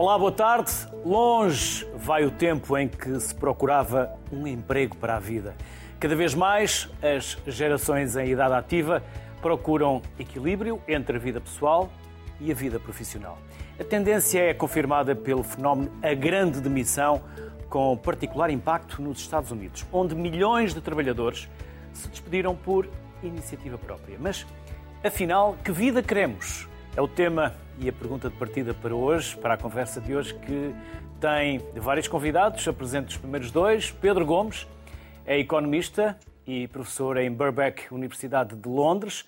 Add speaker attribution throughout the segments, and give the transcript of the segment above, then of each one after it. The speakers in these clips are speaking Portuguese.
Speaker 1: Olá, boa tarde. Longe vai o tempo em que se procurava um emprego para a vida. Cada vez mais as gerações em idade ativa procuram equilíbrio entre a vida pessoal e a vida profissional. A tendência é confirmada pelo fenómeno A Grande Demissão, com particular impacto nos Estados Unidos, onde milhões de trabalhadores se despediram por iniciativa própria. Mas, afinal, que vida queremos? É o tema e a pergunta de partida para hoje, para a conversa de hoje, que tem vários convidados. Apresento os primeiros dois. Pedro Gomes é economista e professor em Birkbeck, Universidade de Londres.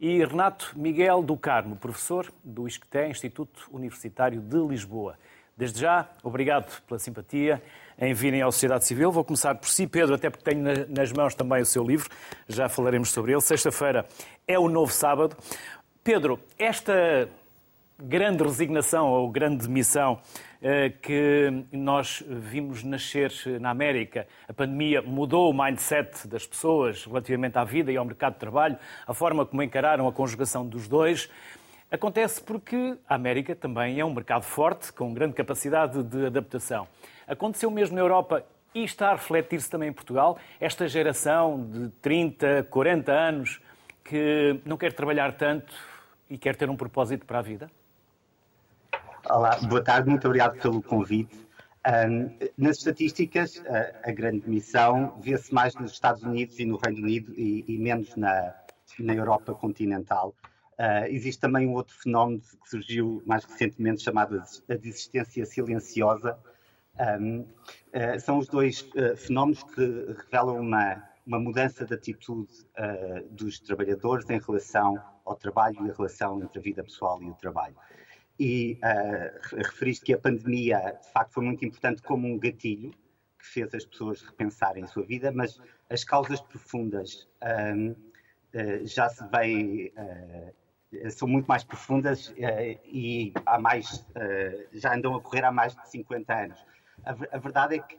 Speaker 1: E Renato Miguel do Carmo, professor do ISCTE, Instituto Universitário de Lisboa. Desde já, obrigado pela simpatia em virem à sociedade civil. Vou começar por si, Pedro, até porque tenho nas mãos também o seu livro, já falaremos sobre ele. Sexta-feira é o novo sábado. Pedro, esta grande resignação ou grande demissão eh, que nós vimos nascer na América. A pandemia mudou o mindset das pessoas relativamente à vida e ao mercado de trabalho, a forma como encararam a conjugação dos dois. Acontece porque a América também é um mercado forte, com grande capacidade de adaptação. Aconteceu mesmo na Europa e está a refletir-se também em Portugal. Esta geração de 30, 40 anos que não quer trabalhar tanto, e quer ter um propósito para a vida?
Speaker 2: Olá, boa tarde, muito obrigado pelo convite. Um, nas estatísticas, a, a grande missão vê-se mais nos Estados Unidos e no Reino Unido e, e menos na, na Europa continental. Uh, existe também um outro fenómeno que surgiu mais recentemente chamado a desistência silenciosa. Um, uh, são os dois uh, fenómenos que revelam uma, uma mudança de atitude dos trabalhadores em relação ao trabalho e a relação entre a vida pessoal e o trabalho. E uh, referiste que a pandemia, de facto, foi muito importante como um gatilho que fez as pessoas repensarem a sua vida, mas as causas profundas uh, uh, já se veem, são muito mais profundas e há mais, já andam a correr há mais de 50 anos. A, a verdade é que,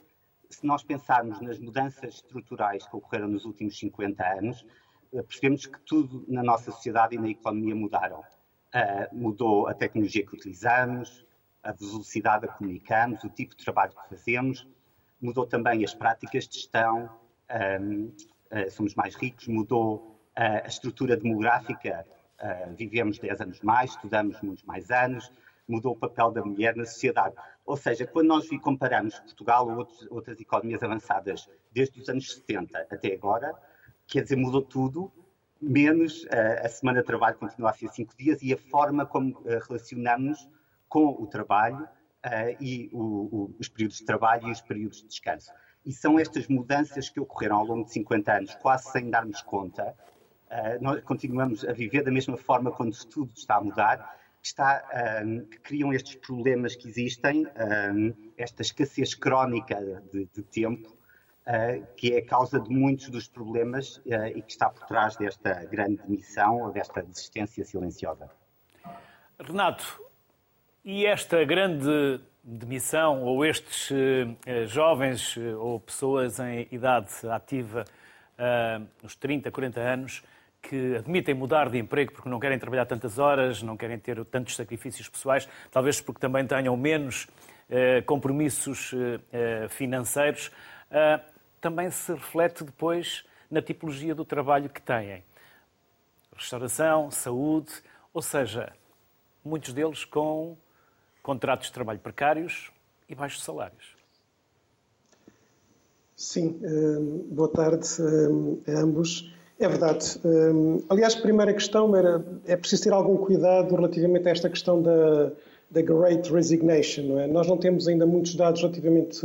Speaker 2: se nós pensarmos nas mudanças estruturais que ocorreram nos últimos 50 anos, percebemos que tudo na nossa sociedade e na economia mudaram. Uh, mudou a tecnologia que utilizamos, a velocidade a que comunicamos, o tipo de trabalho que fazemos, mudou também as práticas de gestão, uh, somos mais ricos, mudou uh, a estrutura demográfica, vivemos 10 anos mais, estudamos muitos mais anos, mudou o papel da mulher na sociedade. Ou seja, quando nós comparamos Portugal ou outros, outras economias avançadas desde os anos 70 até agora, quer dizer, mudou tudo, menos uh, a semana de trabalho continua a ser cinco dias e a forma como uh, relacionamos com o trabalho uh, e o, o, os períodos de trabalho e os períodos de descanso. E são estas mudanças que ocorreram ao longo de 50 anos, quase sem darmos conta. nós continuamos a viver da mesma forma quando tudo está a mudar, está, que criam estes problemas que existem, esta escassez crónica de, de tempo, Uh, que é a causa de muitos dos problemas uh, e que está por trás desta grande demissão ou desta desistência silenciosa.
Speaker 1: Renato, e esta grande demissão ou estes uh, jovens ou pessoas em idade ativa, nos 30, 40 anos, que admitem mudar de emprego porque não querem trabalhar tantas horas, não querem ter tantos sacrifícios pessoais, talvez porque também tenham menos compromissos financeiros também se reflete depois na tipologia do trabalho que têm. Restauração, saúde, ou seja, muitos deles com contratos de trabalho precários e baixos salários.
Speaker 3: Sim, hum, boa tarde hum, a ambos. É verdade. Hum, aliás, a primeira questão era: é preciso ter algum cuidado relativamente a esta questão da, da Great Resignation. Não é? Nós não temos ainda muitos dados relativamente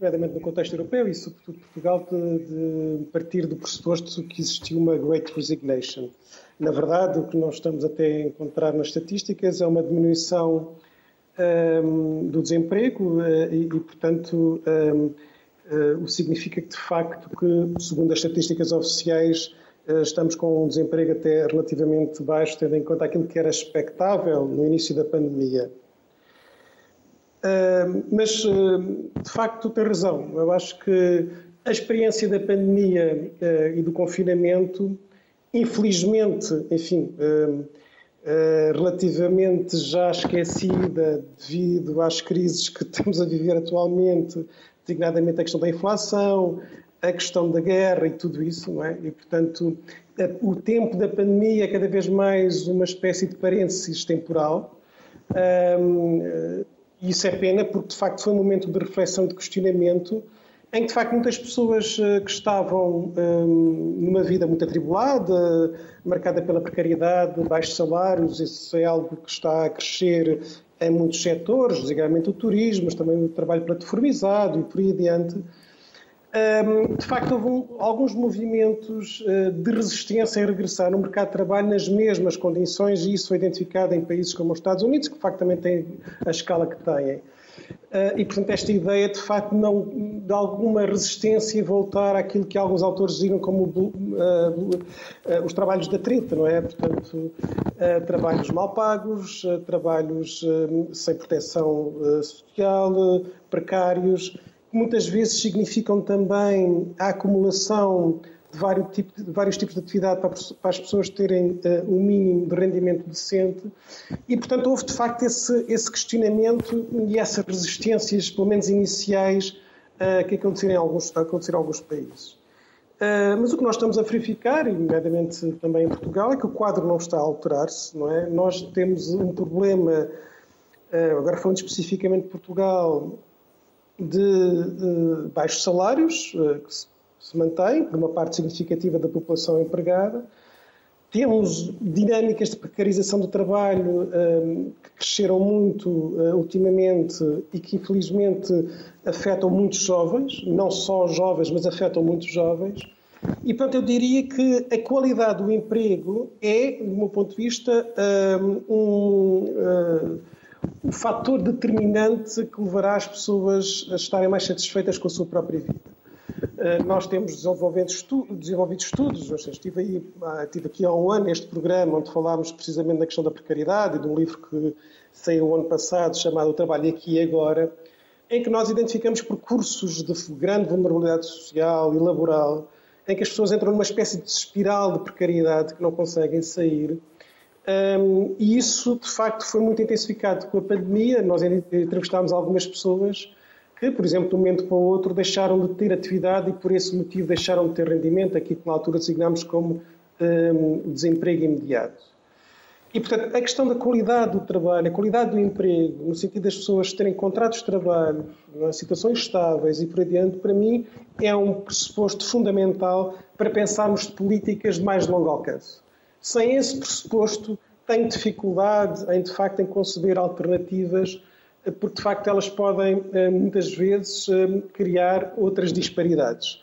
Speaker 3: nomeadamente no contexto europeu e, sobretudo, Portugal, de, de partir do pressuposto que existiu uma Great Resignation. Na verdade, o que nós estamos até a encontrar nas estatísticas é uma diminuição um, do desemprego uh, e, e, portanto, um, uh, eh, o significa que, de facto, que, segundo as estatísticas oficiais, estamos com um desemprego até relativamente baixo, tendo em conta aquilo que era expectável no início da pandemia mas, de facto, tem razão. Eu acho que a experiência da pandemia e do confinamento, infelizmente, enfim, relativamente já esquecida devido às crises que estamos a viver atualmente, designadamente a questão da inflação, a questão da guerra e tudo isso, não é? E, portanto, o tempo da pandemia é cada vez mais uma espécie de parênteses temporal. Um, isso é pena porque, de facto, foi um momento de reflexão de questionamento em que, de facto, muitas pessoas eh, que estavam um, numa vida muito atribulada, marcada pela precariedade, baixos salários, isso é algo que está a crescer em muitos setores, designadamente o turismo, mas também o trabalho plataformizado e por aí adiante, de facto, houve alguns movimentos eh, de resistência em regressar no mercado de trabalho nas mesmas condições, e isso foi identificado em países como os Estados Unidos, que de facto também têm a escala que têm. Eh, e, portanto, esta ideia, de facto, não, de alguma resistência e voltar àquilo que alguns autores dizem como uh, os trabalhos da treta, não é? Portanto, trabalhos mal pagos, trabalhos sem proteção social, precários, muitas vezes significam também a acumulação de vários, tipos, de vários tipos de atividade para, para as pessoas terem uh, um mínimo de rendimento decente e, portanto, houve de facto esse, esse questionamento e essas resistências, pelo menos iniciais, uh, que aconteceram em alguns, aconteceram em alguns países. Uh, mas o que nós estamos a verificar, e nomeadamente também em Portugal, é que o quadro não está a alterar-se, não é? Nós temos um problema, agora falando especificamente de Portugal, de baixos salários, uh, que se, mantém por uma parte significativa da população empregada. Temos dinâmicas de precarização do trabalho uh, que cresceram muito ultimamente e que, infelizmente, afetam muitos jovens, não só jovens, mas afetam muitos jovens. E, portanto, eu diria que a qualidade do emprego é, do meu ponto de vista, um o fator determinante que levará as pessoas a estarem mais satisfeitas com a sua própria vida. Eh, nós temos desenvolvido, desenvolvido estudos, seja, estive, aí, ah, estive aqui há um ano neste programa onde falámos precisamente da questão da precariedade e de um livro que saiu o ano passado chamado O Trabalho Aqui e Agora, em que nós identificamos percursos de grande vulnerabilidade social e laboral, em que as pessoas entram numa espécie de espiral de precariedade que não conseguem sair um, e isso, de facto, foi muito intensificado com a pandemia. Nós entrevistámos algumas pessoas que, por exemplo, de um momento para o outro, deixaram de ter atividade e, por esse motivo, deixaram de ter rendimento, aqui que na altura designámos como um, desemprego imediato. E, portanto, a questão da qualidade do trabalho, a qualidade do emprego, no sentido das pessoas terem contratos de trabalho, é? situações estáveis e por adiante, para mim, é um pressuposto fundamental para pensarmos políticas de mais longo alcance. Sem esse pressuposto, tenho dificuldade em, de facto, em conceber alternativas, eh, porque, de facto, elas podem, eh, muitas vezes, eh, criar outras disparidades.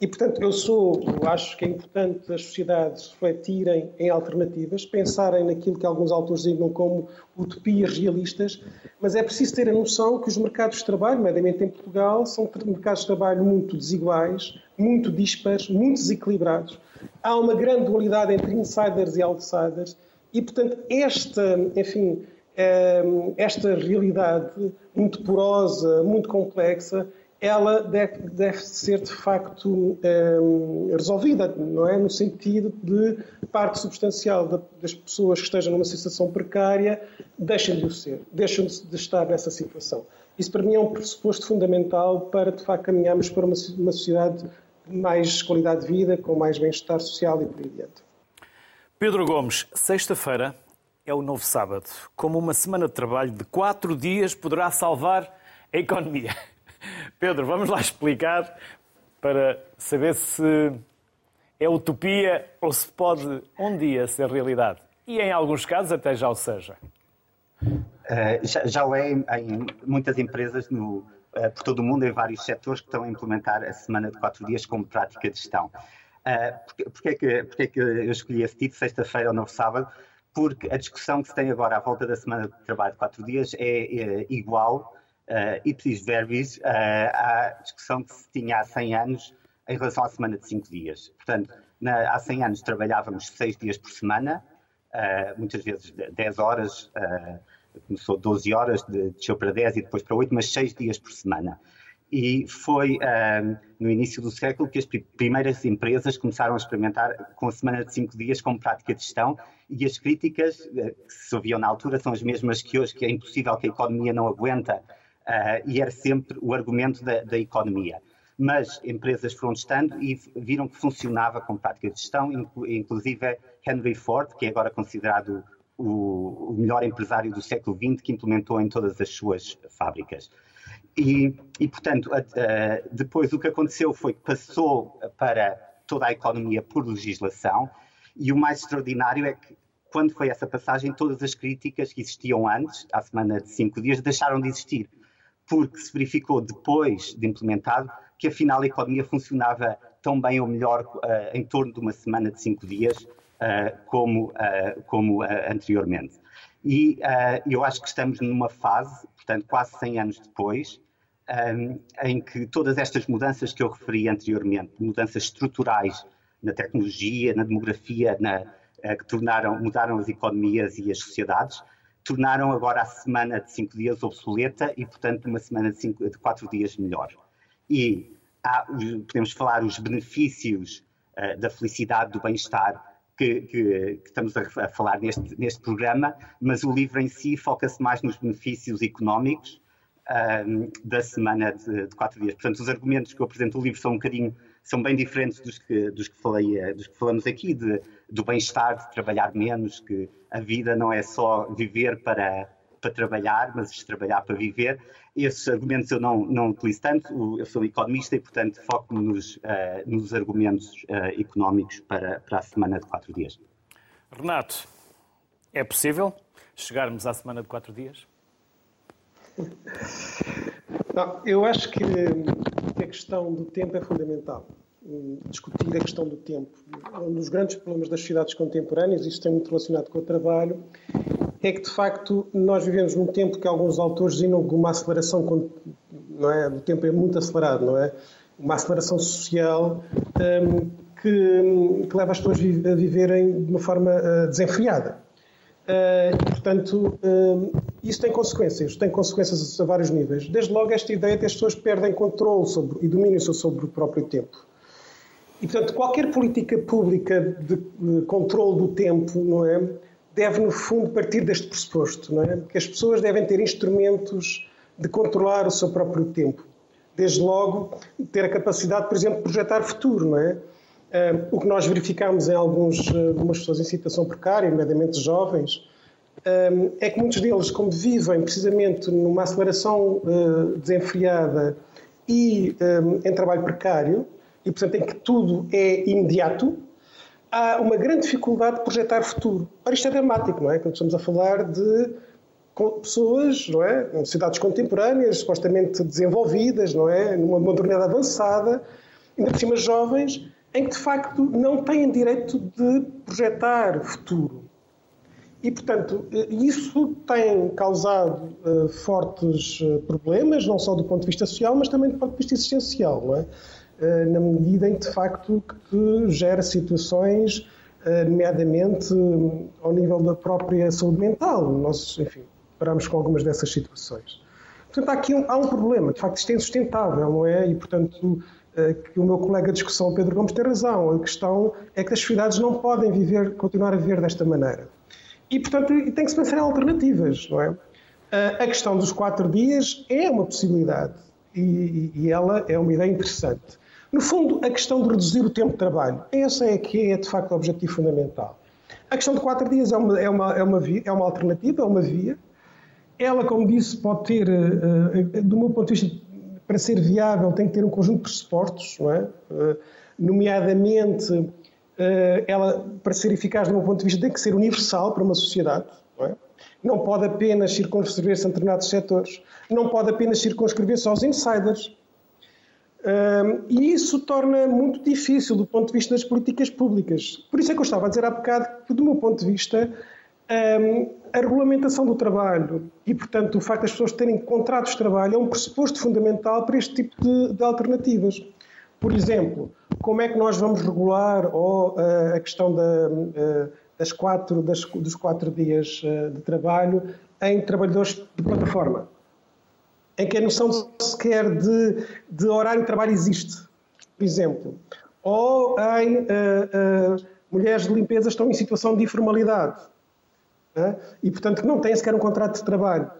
Speaker 3: E, portanto, eu sou, eu acho que é importante as sociedades refletirem em alternativas, pensarem naquilo que alguns autores dizem como utopias realistas, mas é preciso ter a noção que os mercados de trabalho, mediamente em Portugal, são mercados de trabalho muito desiguais, muito dispares, muito desequilibrados. Há uma grande dualidade entre insiders e outsiders e, portanto, esta, enfim, ehm, esta realidade muito porosa, muito complexa, ela deve, deve, ser de facto um, resolvida, não é? No sentido de parte substancial das pessoas que estejam numa situação precária deixem de o ser, deixem de estar nessa situação. Isso para mim é um pressuposto fundamental para de facto caminharmos para uma, uma sociedade de mais qualidade de vida, com mais bem-estar social e por aí adiante.
Speaker 1: Pedro Gomes, sexta-feira é o novo sábado. Como uma semana de trabalho de quatro dias poderá salvar a economia? Pedro, vamos lá explicar para saber se é utopia ou se pode um dia ser realidade. E em alguns casos até já o seja.
Speaker 2: Uh, já, já o é em, em muitas empresas no, uh, por todo o mundo, em vários setores que estão a implementar a semana de quatro dias como prática de gestão. Uh, porque, porque, é que, porque é que eu escolhi esse título, sexta-feira ou novo sábado? Porque a discussão que se tem agora à volta da semana de trabalho de quatro dias é, é igual uh, ipsis verbis, uh, à discussão que se tinha há 100 anos em relação à semana de 5 dias. Portanto, na, há 100 anos trabalhávamos 6 dias por semana, uh, muitas vezes 10 horas, uh, começou 12 horas, desceu para 10 e depois para 8, mas 6 dias por semana. E foi uh, no início do século que as primeiras empresas começaram a experimentar com a semana de cinco dias como prática de gestão e as críticas que se ouviam na altura são as mesmas que hoje, que é impossível que a economia não aguenta uh, e era sempre o argumento da, da economia mas empresas foram testando e viram que funcionava com prática de gestão, inclusive Henry Ford, que é agora considerado o, melhor empresário do século XX, que implementou em todas as suas fábricas. E, e portanto, depois o que aconteceu foi que passou para toda a economia por legislação, e o mais extraordinário é que, quando foi essa passagem, todas as críticas que existiam antes, à semana de cinco dias, deixaram de existir, porque se verificou depois de implementado que afinal a economia funcionava tão bem ou melhor uh, em torno de uma semana de cinco dias uh, como, uh, como anteriormente. E eu acho que estamos numa fase, portanto, quase 100 anos depois, um, em que todas estas mudanças que eu referi anteriormente, mudanças estruturais na tecnologia, na demografia, na, que tornaram, mudaram as economias e as sociedades, tornaram agora a semana de cinco dias obsoleta e, portanto, uma semana de, cinco, de quatro dias melhor e há, podemos falar os benefícios uh, da felicidade, do bem-estar que, que, que, estamos a, falar neste, neste programa, mas o livro em si foca-se mais nos benefícios económicos uh, da semana de, de, quatro dias. Portanto, os argumentos que eu apresento no livro são um bocadinho, são bem diferentes dos que, dos que, falei, eh, dos que falamos aqui, de, do bem-estar, de trabalhar menos, que a vida não é só viver para para trabalhar, mas trabalhar para viver. Esses argumentos eu não, não utilizo tanto, eu sou economista e, portanto, foco-me nos, uh, nos argumentos uh, económicos para, para a semana de quatro dias.
Speaker 1: Renato, é possível chegarmos à semana de quatro dias?
Speaker 3: Não, eu acho que a questão do tempo é fundamental. Discutir a questão do tempo. Um dos grandes problemas das sociedades contemporâneas, isto tem muito relacionado com o trabalho, é que de facto nós vivemos num tempo que alguns autores dizem que aceleração não é, do tempo é muito acelerado, não é? Uma aceleração social um, que, que, leva as pessoas a viverem de uma forma uh, desenfreada. Uh, portanto, uh, isso tem consequências, tem consequências a vários níveis. Desde logo, esta ideia de que as pessoas perdem controle sobre, e domínio sobre o próprio tempo. E, portanto, qualquer política pública de, de controle do tempo, não é? deve, no fundo, partir deste pressuposto, não é? Que as pessoas devem ter instrumentos de controlar o seu próprio tempo. Desde logo, ter a capacidade, por exemplo, de projetar futuro, não é? Uh, o que nós verificamos em alguns, uh, algumas pessoas em situação precária, nomeadamente jovens, é que muitos deles, como vivem precisamente numa aceleração desenfreada e em trabalho precário, e portanto em que tudo é imediato, há uma grande dificuldade de projetar futuro. Ora, isto é dramático, não é? Quando estamos a falar de pessoas, não é? Cidades contemporâneas, supostamente desenvolvidas, não é? Numa modernidade avançada, ainda por cima jovens, em que de facto não têm direito de projetar futuro. E, portanto, isso tem causado uh, fortes uh, problemas, não só do ponto de vista social, mas também do ponto de vista existencial, não é? Eh, na medida em que, de facto, que gera situações, eh, nomeadamente ao nível da própria saúde mental. Nós, enfim, paramos com algumas dessas situações. Portanto, há aqui um, há um problema. De facto, isto é insustentável, não é? E, portanto, eh, que o meu colega de discussão, Pedro Gomes, tem razão. A questão é que as sociedades não podem viver, continuar a viver desta maneira. E, portanto, tem que se pensar em alternativas, não é? A questão dos quatro dias é uma possibilidade e, e ela é uma ideia interessante. No fundo, a questão de reduzir o tempo de trabalho, essa é que é de facto o objetivo fundamental. A questão de quatro dias é uma, é uma, é uma, via, é uma alternativa, é uma via. Ela, como disse, pode ter, uh, do meu ponto de vista, para ser viável, tem que ter um conjunto de pressupostos, não é? Nomeadamente, ela, para ser eficaz, do meu ponto de vista, tem que ser universal para uma sociedade, não é? Não pode apenas circunscrever-se a determinados setores, não pode apenas circunscrever-se aos insiders, um, e isso torna muito difícil do ponto de vista das políticas públicas. Por isso é que eu estava a dizer há bocado que, do meu ponto de vista, um, a regulamentação do trabalho e, portanto, o facto das pessoas terem contratos de trabalho é um pressuposto fundamental para este tipo de, de alternativas. Por exemplo, como é que nós vamos regular ou, uh, a questão da, uh, das quatro, das, dos quatro dias uh, de trabalho em trabalhadores de plataforma? em que a noção sequer de, de horário de trabalho existe, por exemplo, ou em uh, uh, mulheres de limpeza estão em situação de informalidade né? e, portanto, não têm sequer um contrato de trabalho.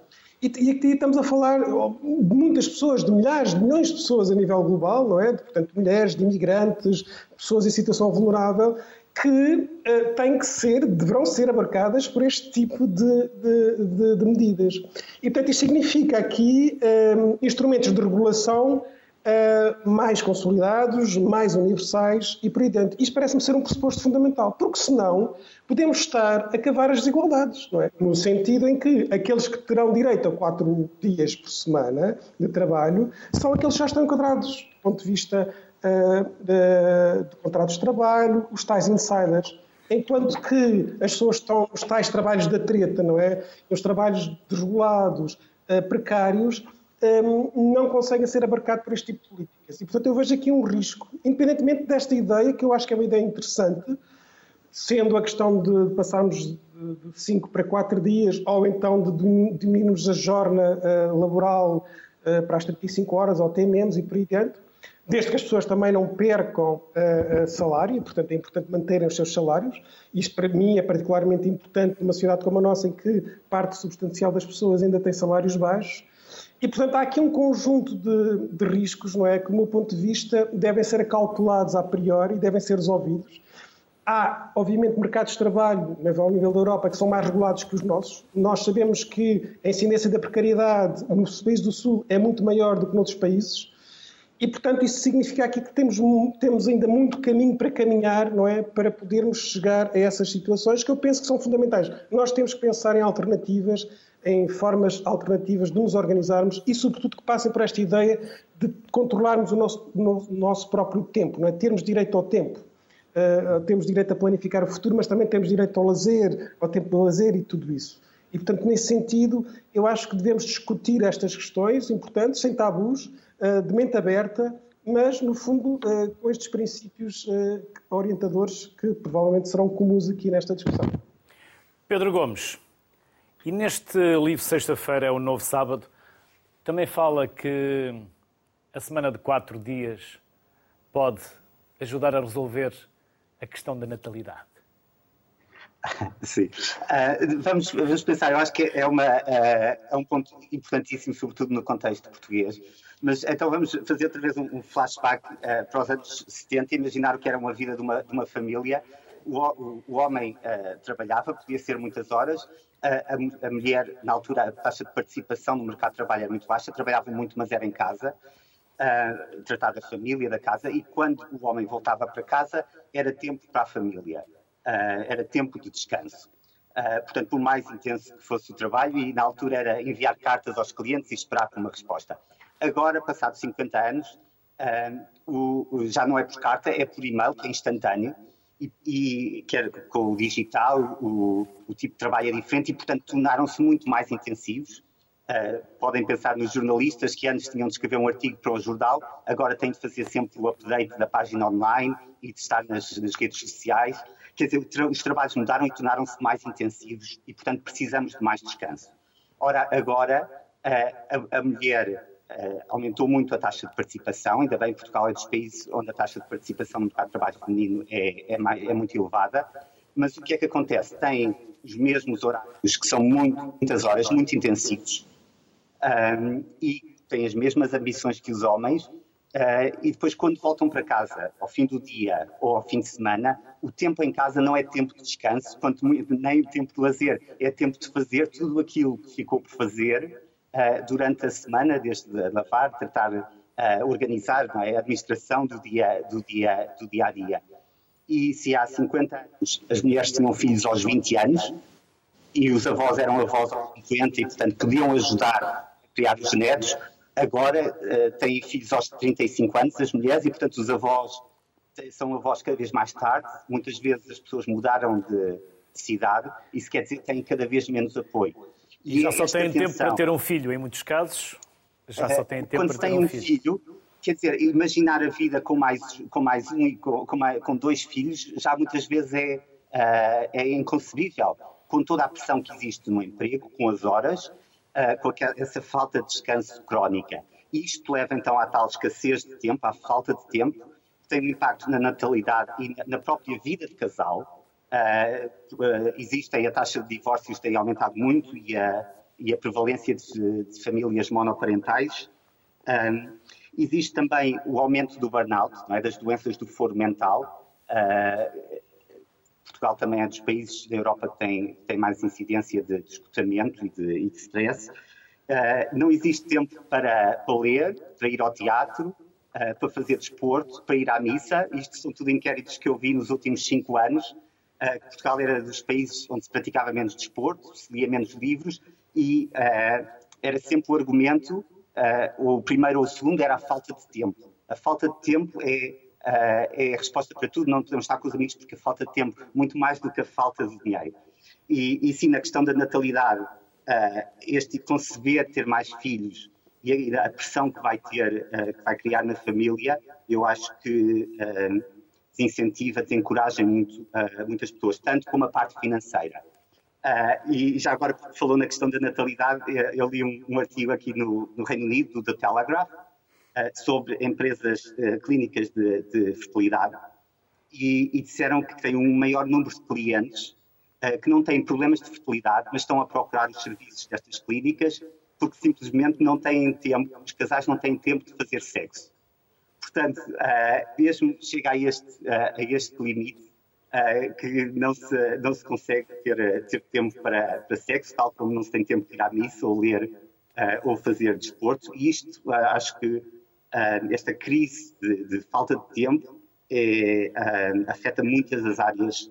Speaker 3: E, e aqui estamos a falar de muitas pessoas, de milhares, de milhões de pessoas a nível global, não é? Portanto, mulheres, de imigrantes, pessoas em situação vulnerável, que uh, têm que ser, deverão ser abarcadas por este tipo de, de, de, de medidas. E, portanto, isto significa aqui uh, instrumentos de regulação uh, mais consolidados, mais universais e por aí dentro. Isto parece-me ser um pressuposto fundamental, porque senão podemos estar a cavar as desigualdades, não é? No sentido em que aqueles que terão direito a quatro dias por semana de trabalho são aqueles que já estão enquadrados do ponto de vista uh, de, de contratos de trabalho, os tais insiders. Enquanto que as pessoas estão, os tais trabalhos da treta, não é? Os trabalhos desregulados, uh, precários, um, não conseguem ser abarcados por este tipo de políticas. E, portanto, eu vejo aqui um risco, independentemente desta ideia, que eu acho que é uma ideia interessante, sendo a questão de passarmos de 5 para 4 dias, ou então de diminuirmos a jornada uh, laboral uh, para as 35 horas, ou até menos, e por aí diante, desde que as pessoas também não percam uh, salário, portanto é importante manterem os seus salários. Isto para mim é particularmente importante numa sociedade como a nossa, em que parte substancial das pessoas ainda tem salários baixos. E, portanto, há aqui um conjunto de, de riscos, não é? Que, do meu ponto de vista, devem ser calculados a priori devem ser resolvidos. Há, obviamente, mercados de trabalho, ao nível da Europa, que são mais regulados que os nossos. Nós sabemos que a incidência da precariedade nos países do Sul é muito maior do que noutros países. E, portanto, isso significa aqui que temos, temos ainda muito caminho para caminhar, não é? Para podermos chegar a essas situações que eu penso que são fundamentais. Nós temos que pensar em alternativas em formas alternativas de nos organizarmos e, sobretudo, que passem por esta ideia de controlarmos o nosso, o nosso próprio tempo, não é? termos direito ao tempo. Uh, temos direito a planificar o futuro, mas também temos direito ao lazer, ao tempo do lazer e tudo isso. E, portanto, nesse sentido, eu acho que devemos discutir estas questões importantes, sem tabus, uh, de mente aberta, mas, no fundo, uh, com estes princípios orientadores que provavelmente serão comuns aqui nesta discussão.
Speaker 1: Pedro Gomes, e neste livro, Sexta-feira é o Novo Sábado, também fala que a semana de quatro dias pode ajudar a resolver a questão da natalidade.
Speaker 2: Sim. Uh, vamos, vamos pensar, eu acho que é, uma, uh, é um ponto importantíssimo, sobretudo no contexto português. Mas então vamos fazer outra vez um, um flashback uh, para os anos 70 e imaginar o que era uma vida de uma, de uma família o, o, o homem trabalhava, podia ser muitas horas, a, a, mulher, na altura, a taxa de participação no mercado de trabalho era muito baixa, trabalhava muito, mas era em casa, uh, tratar da família, da casa, e quando o homem voltava para casa, era tempo para a família, uh, era tempo de descanso. Uh, portanto, por mais intenso que fosse o trabalho, e na altura era enviar cartas aos clientes e esperar por uma resposta. Agora, passados 50 anos, o, já não é por carta, é por e-mail, que é instantâneo, e, e quer com o digital, o, o, tipo de trabalho é diferente e, portanto, tornaram-se muito mais intensivos. Uh, podem pensar nos jornalistas que antes tinham de escrever um artigo para o jornal, agora têm de fazer sempre o update da página online e de estar nas, nas redes sociais. Quer dizer, tra os trabalhos mudaram e tornaram-se mais intensivos e, portanto, precisamos de mais descanso. Ora, agora, uh, a, a mulher aumentou muito a taxa de participação, ainda bem Portugal é dos países onde a taxa de participação no mercado de trabalho feminino é, é, mais, é muito elevada, mas o que é que acontece? Tem os mesmos horários, que são muito, muitas horas, muito intensivos, um, e têm as mesmas ambições que os homens, uh, e depois quando voltam para casa, ao fim do dia ou ao fim de semana, o tempo em casa não é tempo de descanso, quanto, nem tempo de lazer, é tempo de fazer tudo aquilo que ficou por fazer durante a semana, desde lavar, tratar, uh, organizar é? a administração do dia, do, dia, do dia a dia. E se há 50 anos as mulheres tinham filhos aos 20 anos e os avós eram avós aos 50 e, portanto, podiam ajudar a criar os netos, agora uh, têm filhos aos 35 anos, as mulheres, e, portanto, os avós são avós cada vez mais tarde. Muitas vezes as pessoas mudaram de cidade, isso quer dizer que têm cada vez menos apoio.
Speaker 1: E já só têm tempo para ter um filho, em muitos casos. Já só têm tempo
Speaker 2: para
Speaker 1: ter um,
Speaker 2: um filho. filho. Quer dizer, imaginar a vida com mais, com mais um e com, com, dois filhos já muitas vezes é, uh, é inconcebível. Com toda a pressão que existe no emprego, com as horas, uh, com essa falta de descanso crónica. Isto leva então à tal escassez de tempo, à falta de tempo, que tem um impacto na natalidade e na própria vida de casal. Uh, existem, a taxa de divórcios tem aumentado muito e a, e a prevalência de, de famílias monoparentais. Um, existe também o aumento do burnout, é? das doenças do foro mental. Uh, Portugal também é dos países da Europa que tem, tem mais incidência de, de esgotamento e de, e de stress. Uh, não existe tempo para, para, ler, para ir ao teatro, uh, para fazer desporto, para ir à missa. Isto são tudo inquéritos que eu vi nos últimos cinco anos. Uh, Portugal era dos países onde se praticava menos desporto, se lia menos livros e era sempre o argumento, o primeiro ou o segundo, era a falta de tempo. A falta de tempo é uh, é a resposta para tudo, não podemos estar com os amigos porque a falta de tempo, muito mais do que a falta de dinheiro. E, e sim, na questão da natalidade, uh, este conceber ter mais filhos e a, a pressão que vai ter, uh, que vai criar na família, eu acho que desincentiva, desencoraja muito muitas pessoas, tanto como a parte financeira. Uh, e já agora, falou na questão da natalidade, eu li um, um artigo aqui no, no, Reino Unido, do The Telegraph, uh, sobre empresas uh, clínicas de, de fertilidade e, e, disseram que têm um maior número de clientes uh, que não têm problemas de fertilidade, mas estão a procurar os serviços destas clínicas porque simplesmente não têm tempo, os casais não têm tempo de fazer sexo. Portanto, mesmo chega a este, a este limite, Uh, que não se, não se consegue ter, ter tempo para, para sexo, tal como não se tem tempo de ir à missa ou ler uh, ou fazer desporto. E isto uh, acho que uh, esta crise de, de, falta de tempo é, uh, afeta muitas das áreas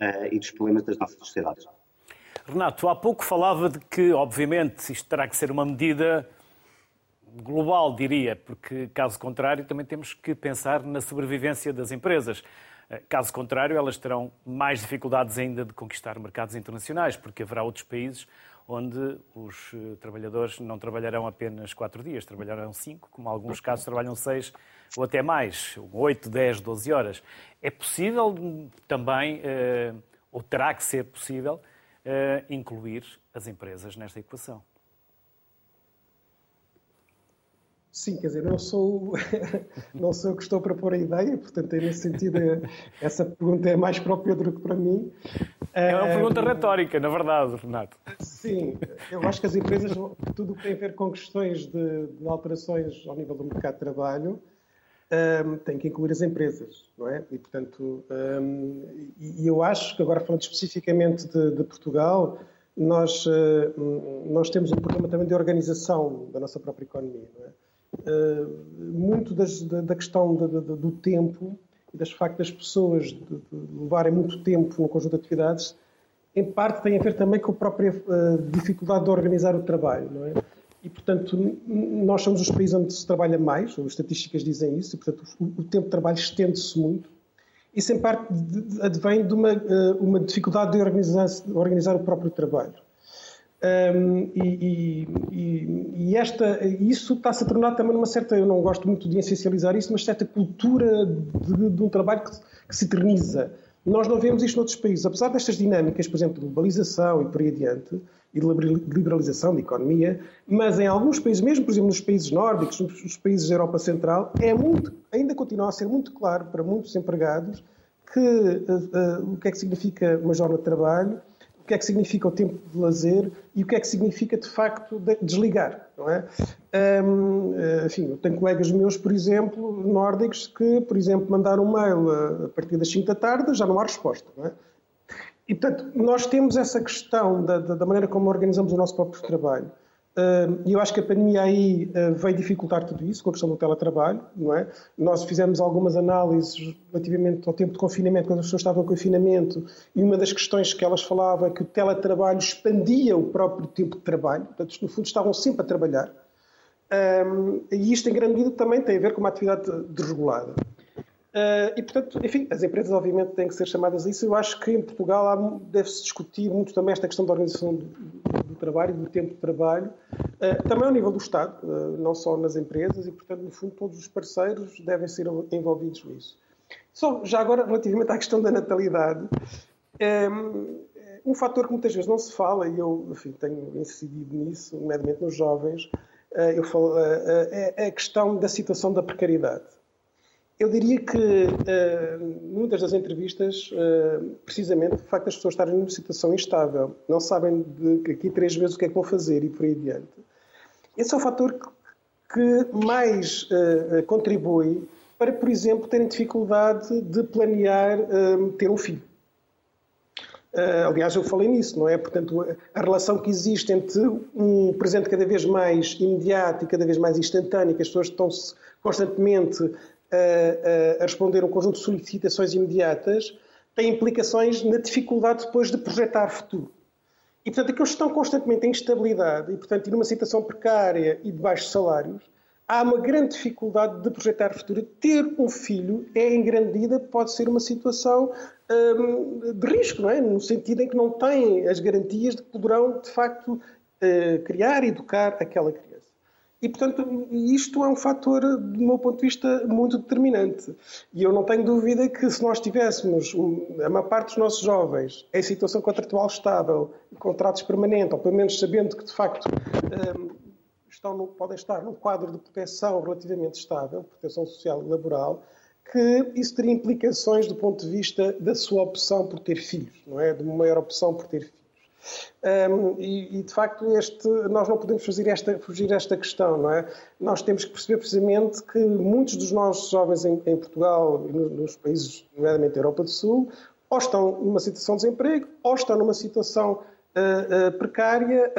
Speaker 2: uh, e dos problemas das nossas sociedades.
Speaker 1: Renato, há pouco falava de que, obviamente, isto terá que ser uma medida global, diria, porque, caso contrário, também temos que pensar na sobrevivência das empresas. Caso contrário, elas terão mais dificuldades ainda de conquistar mercados internacionais, porque haverá outros países onde os eh, trabalhadores não trabalharão apenas quatro dias, trabalharão cinco, como em alguns casos trabalham seis ou até mais, oito, dez, doze horas. É possível também, eh, ou terá que ser possível, eh, incluir as empresas nesta equação?
Speaker 3: Sim, quer dizer, não sou, não sou eu que estou para pôr a ideia, portanto, nesse sentido, essa pergunta é mais para o Pedro que para mim.
Speaker 1: É uma pergunta retórica, na verdade, Renato.
Speaker 3: Sim, eu acho que as empresas, tudo o que tem a ver com questões de, de alterações ao nível do mercado de trabalho, um, tem que incluir as empresas, não é? E, portanto, um, e eu acho que, agora falando especificamente de, de Portugal, nós, uh, nós temos um problema também de organização da nossa própria economia, não é? Eh, muito das, da, da, questão do, do, do tempo e das facto das pessoas de, de levarem muito tempo no conjunto de atividades, em parte tem a ver também com a própria uh, dificuldade de organizar o trabalho, não é? E, portanto, nós somos os países onde se trabalha mais, as estatísticas dizem isso, e, portanto, o, tempo de trabalho estende-se muito. Isso, em parte, advém de uma, uh, uma dificuldade de organizar, organizar o próprio trabalho. Um, e, e, e, esta, isso está-se a tornar também numa certa, eu não gosto muito de essencializar isso, mas certa cultura de, de um trabalho que, que, se eterniza. Nós não vemos isto noutros países. Apesar destas dinâmicas, por exemplo, de globalização e por aí adiante, e de liberalização da economia, mas em alguns países, mesmo por exemplo nos países nórdicos, nos países da Europa Central, é muito, ainda continua a ser muito claro para muitos empregados que uh, uh, o que é que significa uma jornada de trabalho o que é que significa o tempo de lazer e o que é que significa, de facto, desligar, não é? Um, eh, enfim, eu tenho colegas meus, por exemplo, nórdicos, que, por exemplo, mandaram um mail a, partir das 5 da tarde, já não há resposta, não é? E, portanto, nós temos essa questão da, da maneira como organizamos o nosso próprio trabalho. E eu acho que a pandemia aí ah, veio dificultar tudo isso, com a questão do teletrabalho, não é? Nós fizemos algumas análises relativamente ao tempo de confinamento, quando as pessoas estavam em confinamento, e uma das questões que elas falavam é que o teletrabalho expandia o próprio tempo de trabalho, portanto, no fundo, estavam sempre a trabalhar. e isto, em grande medida, também tem a ver com uma atividade desregulada. Uh, e, portanto, enfim, as empresas obviamente têm que ser chamadas a isso. Eu acho que em Portugal deve-se discutir muito também esta questão da organização do, do trabalho, do tempo de trabalho, uh, também ao nível do Estado, uh, não só nas empresas, e, portanto, no fundo, todos os parceiros devem ser envolvidos nisso. Só, já agora, relativamente à questão da natalidade, um, um fator que muitas vezes não se fala, e eu enfim, tenho incidido nisso, nomeadamente nos jovens, eu falo, é a questão da situação da precariedade. Eu diria que, muitas das entrevistas, precisamente, o facto das pessoas estarem numa situação instável, não sabem de aqui três vezes o que é que vão fazer e por aí adiante. Esse é o fator que mais contribui para, por exemplo, terem dificuldade de planear ter um filho. Uh, aliás, eu falei nisso, não é? Portanto, a relação que existe entre um presente cada vez mais imediato e cada vez mais instantâneo, que as pessoas estão constantemente uh, a responder a um conjunto de solicitações imediatas, tem implicações na dificuldade depois de projetar futuro. E, portanto, aqueles que estão constantemente em instabilidade e, portanto, numa situação precária e de baixos salários, há uma grande dificuldade de projetar futuro. Ter um filho é, em grande medida, pode ser uma situação hum, de risco, não é? no sentido em que não têm as garantias de que poderão, de facto, uh, criar e educar aquela criança. E, portanto, isto é um fator, do meu ponto de vista, muito determinante. E eu não tenho dúvida que se nós tivéssemos a maior parte dos nossos jovens em situação contratual estável, contratos permanentes, ou pelo menos sabendo que, de facto, hum, estão no, podem estar num quadro de proteção relativamente estável, proteção social e laboral, que isso teria implicações do ponto de vista da sua opção por ter filhos, não é? De uma maior opção por ter filhos. Um, e, e, de facto este, nós não podemos fazer esta, fugir esta questão, não é? Nós temos que perceber precisamente que muitos dos nossos jovens em, em Portugal e nos, nos países, nomeadamente da Europa do Sul, ou estão numa situação de desemprego, ou estão numa situação uh, uh, precária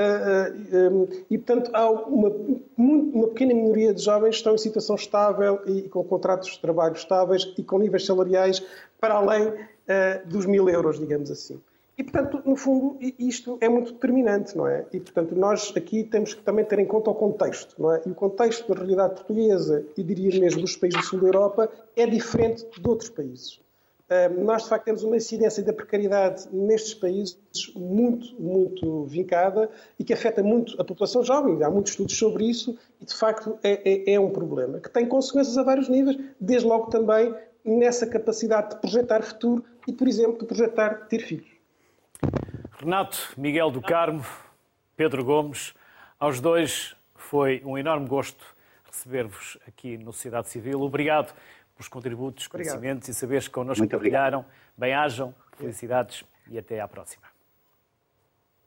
Speaker 3: um, e, portanto, há uma, uma, pequena minoria de jovens que estão em situação estável e com contratos de trabalho estáveis e com níveis salariais para além dos mil euros, digamos assim. E, portanto, no fundo, isto é muito determinante, não é? E, portanto, nós aqui temos que também ter em conta o contexto, não é? E o contexto da realidade portuguesa, e diria mesmo dos países do sul da Europa, é diferente de outros países nós, de facto, temos uma incidência da precariedade nestes países muito, muito vincada e que afeta muito a população jovem. Há muitos estudos sobre isso e, de facto, é, é, é um problema que tem consequências a vários níveis, desde logo também nessa capacidade de projetar futuro e, por exemplo, de projetar ter filhos.
Speaker 1: Renato, Miguel do Carmo, Pedro Gomes, aos dois foi um enorme gosto receber-vos aqui no Sociedade Civil. Obrigado pelos contributos, Obrigado. conhecimentos e saberes que connosco partilharam. Bem-ajam, felicidades e até à próxima.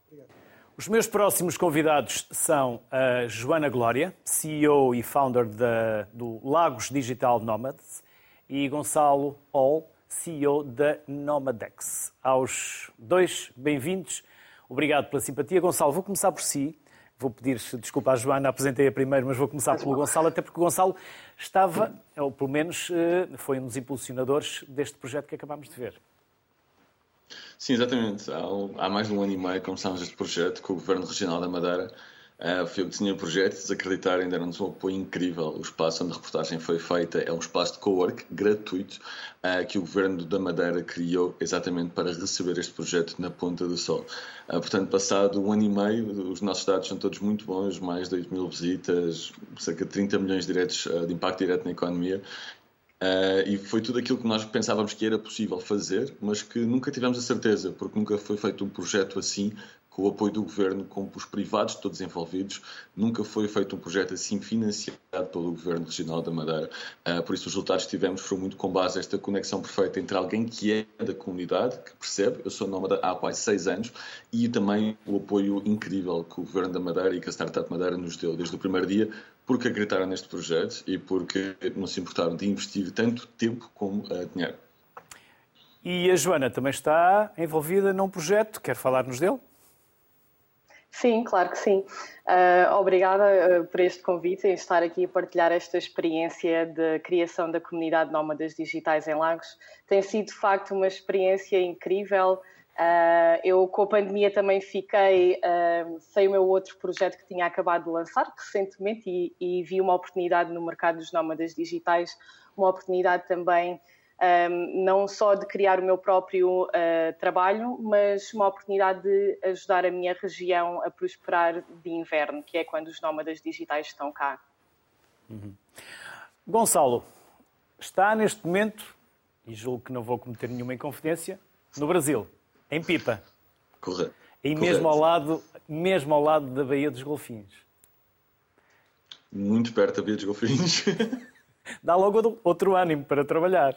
Speaker 1: Obrigado. Os meus próximos convidados são a Joana Glória, CEO e founder da, do Lagos Digital Nomads, e Gonçalo Hall, CEO da Nomadex. Aos dois, bem-vindos. Obrigado pela simpatia. Gonçalo, vou começar por si. Vou pedir desculpa à Joana, apresentei-a primeiro, mas vou começar pelo Gonçalo, até porque o Gonçalo estava, ou pelo menos eh, foi um dos impulsionadores deste projeto que acabámos de ver.
Speaker 4: Sim, exatamente. Há, há mais de um ano e meio começámos este projeto com o Governo Regional da Madeira Uh, foi eu que desenhei o projeto, desacreditarem, deram-nos um apoio incrível. O espaço onde a reportagem foi feita é um espaço de co-work gratuito uh, que o Governo da Madeira criou exatamente para receber este projeto na Ponta do Sol. Uh, portanto, passado um ano e meio, os nossos dados são todos muito bons, mais de 8 mil visitas, cerca de 30 milhões diretos, de impacto direto na economia Uh, e foi tudo aquilo que nós pensávamos que era possível fazer, mas que nunca tivemos a certeza, porque nunca foi feito um projeto assim com o apoio do governo, com os privados todos envolvidos. Nunca foi feito um projeto assim financiado pelo governo regional da Madeira. Uh, por isso, os resultados que tivemos foram muito com base nesta conexão perfeita entre alguém que é da comunidade, que percebe, eu sou nómada há quase seis anos, e também o apoio incrível que o governo da Madeira e que a Startup Madeira nos deu desde o primeiro dia, porque acreditaram neste projeto e porque não se importaram de investir tanto tempo como uh, dinheiro.
Speaker 1: E a Joana também está envolvida num projeto, quer falar-nos dele?
Speaker 5: Sim, claro que sim. Uh, obrigada uh, por este convite e estar aqui a partilhar esta experiência de criação da comunidade Nómadas Digitais em Lagos. Tem sido, de facto, uma experiência incrível. Uh, eu, com a pandemia, também fiquei sem o meu outro projeto que tinha acabado de lançar recentemente e, e vi uma oportunidade no mercado dos nómadas digitais, uma oportunidade também um, não só de criar o meu próprio uh, trabalho, mas uma oportunidade de ajudar a minha região a prosperar de inverno, que é quando os nómadas digitais estão cá.
Speaker 1: Uhum. Gonçalo, está neste momento, e julgo que não vou cometer nenhuma inconfidência, no Brasil, em Pipa.
Speaker 4: Correto.
Speaker 1: E
Speaker 4: Correto.
Speaker 1: mesmo ao lado, mesmo ao lado da Baía dos Golfinhos.
Speaker 4: Muito perto da Baía dos Golfinhos.
Speaker 1: Dá logo outro ânimo para trabalhar.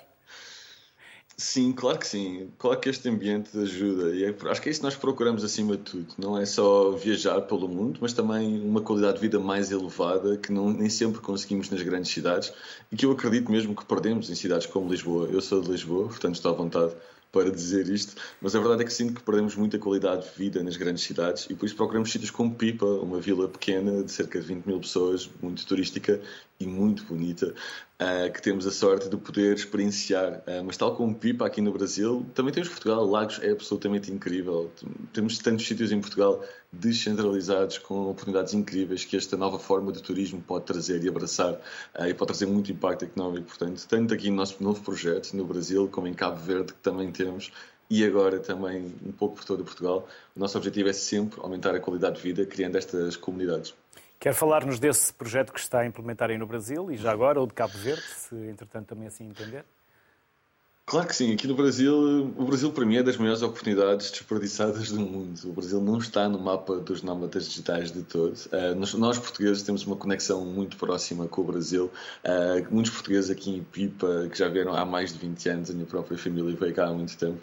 Speaker 4: Sim, claro que sim. Claro que este ambiente ajuda. E é, acho que é isso que nós procuramos acima de tudo. Não é só viajar pelo mundo, mas também uma qualidade de vida mais elevada que não, nem sempre conseguimos nas grandes cidades e que eu acredito mesmo que perdemos em cidades como Lisboa. Eu sou de Lisboa, portanto estou à vontade para dizer isto, mas a verdade é que sinto que perdemos muita qualidade de vida nas grandes cidades e por isso procuramos sítios como Pipa, uma vila pequena de cerca de 20 mil pessoas, muito turística e muito bonita, uh, que temos a sorte de poder experienciar. Uh, mas tal como Pipa aqui no Brasil, também temos Portugal, Lagos é absolutamente incrível. Temos tantos sítios em Portugal descentralizados com oportunidades incríveis que esta nova forma de turismo pode trazer e abraçar uh, e pode trazer muito impacto económico. Portanto, tanto aqui no nosso novo projeto no Brasil como em Cabo Verde, que também temos, e agora também um pouco por todo Portugal, o nosso objetivo é sempre aumentar a qualidade de vida criando estas comunidades.
Speaker 1: Quer falar-nos desse projeto que está a implementar aí no Brasil e já agora, ou de Cabo Verde, se entretanto também assim entender?
Speaker 4: Claro que sim, aqui no Brasil, o Brasil para mim é das maiores oportunidades desperdiçadas do mundo. O Brasil não está no mapa dos nómadas digitais de todos. Uh, nós, nós, portugueses temos uma conexão muito próxima com o Brasil. Uh, muitos portugueses aqui em Pipa, que já vieram há mais de 20 anos, a minha própria família veio cá há muito tempo.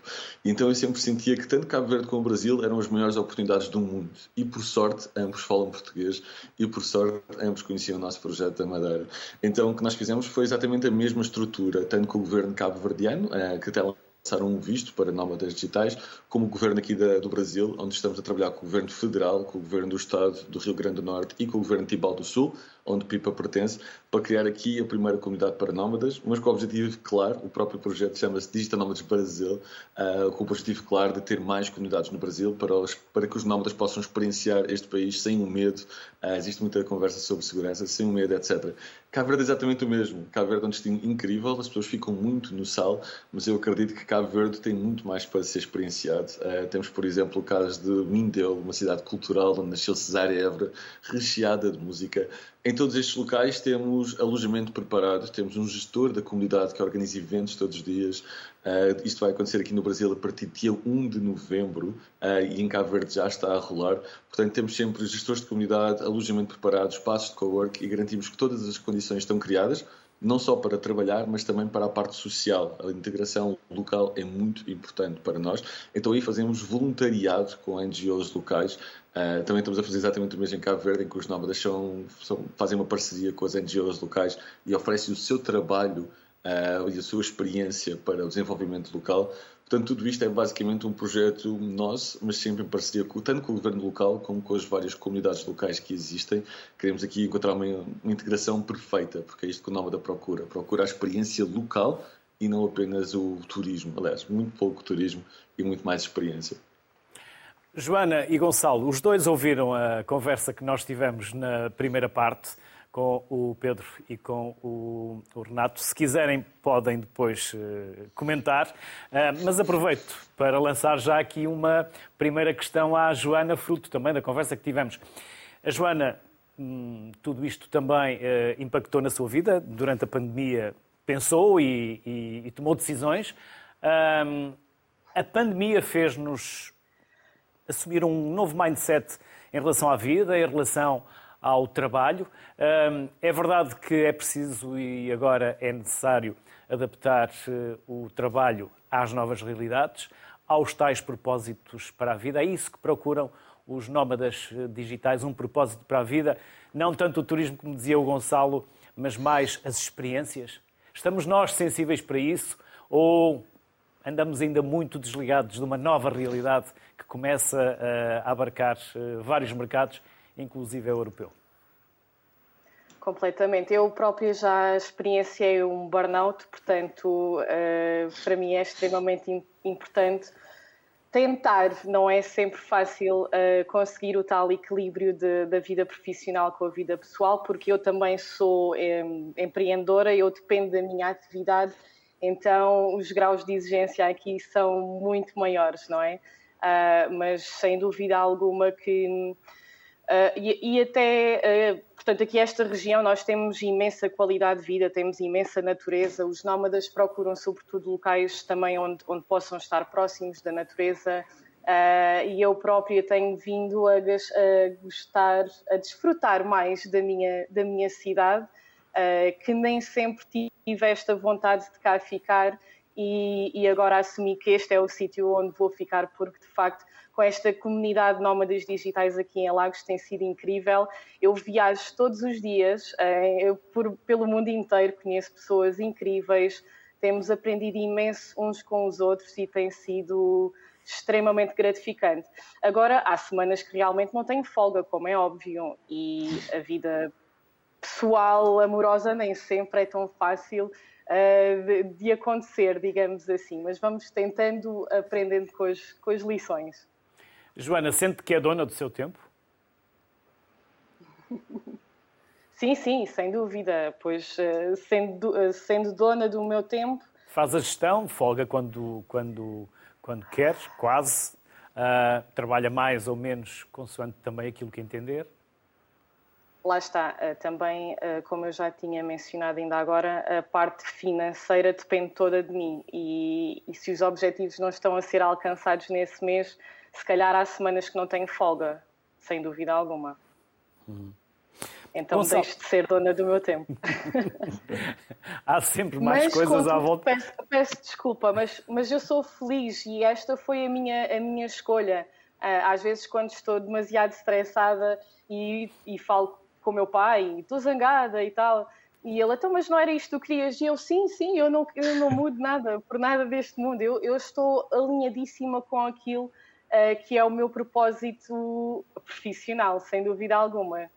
Speaker 4: Então eu sempre sentia que tanto Cabo Verde como o Brasil eram as maiores oportunidades do mundo. E por sorte, ambos falam português e por sorte, ambos conheciam o nosso projeto da Madeira. Então o que nós fizemos foi exatamente a mesma estrutura, tanto com o governo cabo-verdiano, que até lançaram um visto para nómadas digitais, como o governo aqui da, do Brasil, onde estamos a trabalhar com o governo federal, com o governo do Estado do Rio Grande do Norte e com o governo de Tibau do Sul, onde Pipa pertence, para criar aqui a primeira comunidade para nómadas, mas com o objetivo claro, o próprio projeto chama-se Digital Nómadas Brasil, uh, com o objetivo claro de ter mais comunidades no Brasil para, os, para que os nómadas possam experienciar este país sem o medo. Uh, existe muita conversa sobre segurança, sem o medo, etc. Cabo Verde é exatamente o mesmo. Cabo Verde é um destino incrível, as pessoas ficam muito no sal, mas eu acredito que Cabo Verde tem muito mais para ser experienciado. Uh, temos, por exemplo, o caso de Mindelo, uma cidade cultural onde nasceu Cesária Évora, recheada de música. Em todos estes locais temos alojamento preparado, temos um gestor da comunidade que organiza eventos todos os dias. Uh, isto vai acontecer aqui no Brasil a partir de dia 1 de novembro uh, e em Cabo Verde já está a rolar. Portanto, temos sempre gestores de comunidade, alojamento preparado, espaços de co-work e garantimos que todas as condições estão criadas não só para trabalhar, mas também para a parte social. A integração local é muito importante para nós. Então aí fazemos voluntariado com NGOs locais. Uh, também estamos a fazer exatamente o mesmo em Cabo Verde, em que os nómadas são, são, fazem uma parceria com as NGOs locais e oferecem o seu trabalho uh, e a sua experiência para o desenvolvimento local. Portanto, tudo isto é basicamente um projeto nosso, mas sempre em parceria com, tanto com o governo local como com as várias comunidades locais que existem. Queremos aqui encontrar uma, uma integração perfeita, porque é isto que o Nómada procura. Procura a experiência local e não apenas o turismo. Aliás, muito pouco turismo e muito mais experiência.
Speaker 1: Joana e Gonçalo, os dois ouviram a conversa que nós tivemos na primeira parte com o Pedro e com o, o Renato. Se quiserem, podem depois uh, comentar. Uh, mas aproveito para lançar já aqui uma primeira questão à Joana, fruto também da conversa que tivemos. A Joana, hum, tudo isto também uh, impactou na sua vida durante a pandemia? Pensou e, e, e tomou decisões. a pandemia fez-nos assumir um novo mindset em relação à vida, em relação ao trabalho. É verdade que é preciso e agora é necessário adaptar eh, o trabalho às novas realidades, aos tais propósitos para a vida. É isso que procuram os nómadas eh, digitais, um propósito para a vida, não tanto o turismo, como dizia o Gonçalo, mas mais as experiências. Estamos nós sensíveis para isso ou andamos ainda muito desligados de uma nova realidade que começa eh, a abarcar vários mercados inclusive europeu.
Speaker 5: Completamente. Eu própria já experienciei um burnout, portanto, uh, para mim é extremamente importante tentar. Não é sempre fácil uh, conseguir o tal equilíbrio de, da vida profissional com a vida pessoal, porque eu também sou empreendedora, eu dependo da minha atividade, então os graus de exigência aqui são muito maiores, não é? Uh, mas sem dúvida alguma que Uh, e, e, até, uh, portanto, aqui esta região nós temos imensa qualidade de vida, temos imensa natureza. Os nómadas procuram, sobretudo, locais também onde, onde possam estar próximos da natureza, Uh, e eu própria tenho vindo a, a, gostar, a desfrutar mais da minha, da minha cidade, que nem sempre tive esta vontade de cá ficar e, e agora assumi que este é o sítio onde vou ficar, porque de facto com esta comunidade nómadas digitais aqui em Lagos tem sido incrível. Eu viajo todos os dias uh, por, pelo mundo inteiro, conheço pessoas incríveis, temos aprendido imenso uns com os outros e tem sido extremamente gratificante. Agora, há semanas que realmente não tenho folga, como é óbvio, e a vida pessoal, amorosa, nem sempre é tão fácil uh, de, de, acontecer, digamos assim, mas vamos tentando aprendendo com as, com as lições.
Speaker 1: Joana, sente que é dona do seu tempo?
Speaker 5: Sim, sim, sem dúvida, pois uh, sendo, uh, sendo dona do meu tempo.
Speaker 1: Faz a gestão, folga quando, quando quando quer, quase. Uh, trabalha mais ou menos consoante também aquilo que entender.
Speaker 5: Lá está, uh, também, uh, como eu já tinha mencionado ainda agora, a parte financeira depende toda de mim e, e, se os objetivos não estão a ser alcançados nesse mês, se calhar há semanas que não tenho folga, sem dúvida alguma. Uhum. Então Gonçalo... deixo de ser dona do meu tempo.
Speaker 1: Há sempre mais mas, coisas à volta.
Speaker 5: Peço, peço, desculpa, mas, mas eu sou feliz e esta foi a minha, a minha escolha. Ah, às vezes, quando estou demasiado estressada e, e falo com o meu pai, estou zangada e tal, e ele, então, mas não era isto que tu querias? E eu, sim, sim, eu não, eu não mudo nada, por nada deste mundo. Eu, eu estou alinhadíssima com aquilo uh, que é o meu propósito profissional, sem dúvida alguma.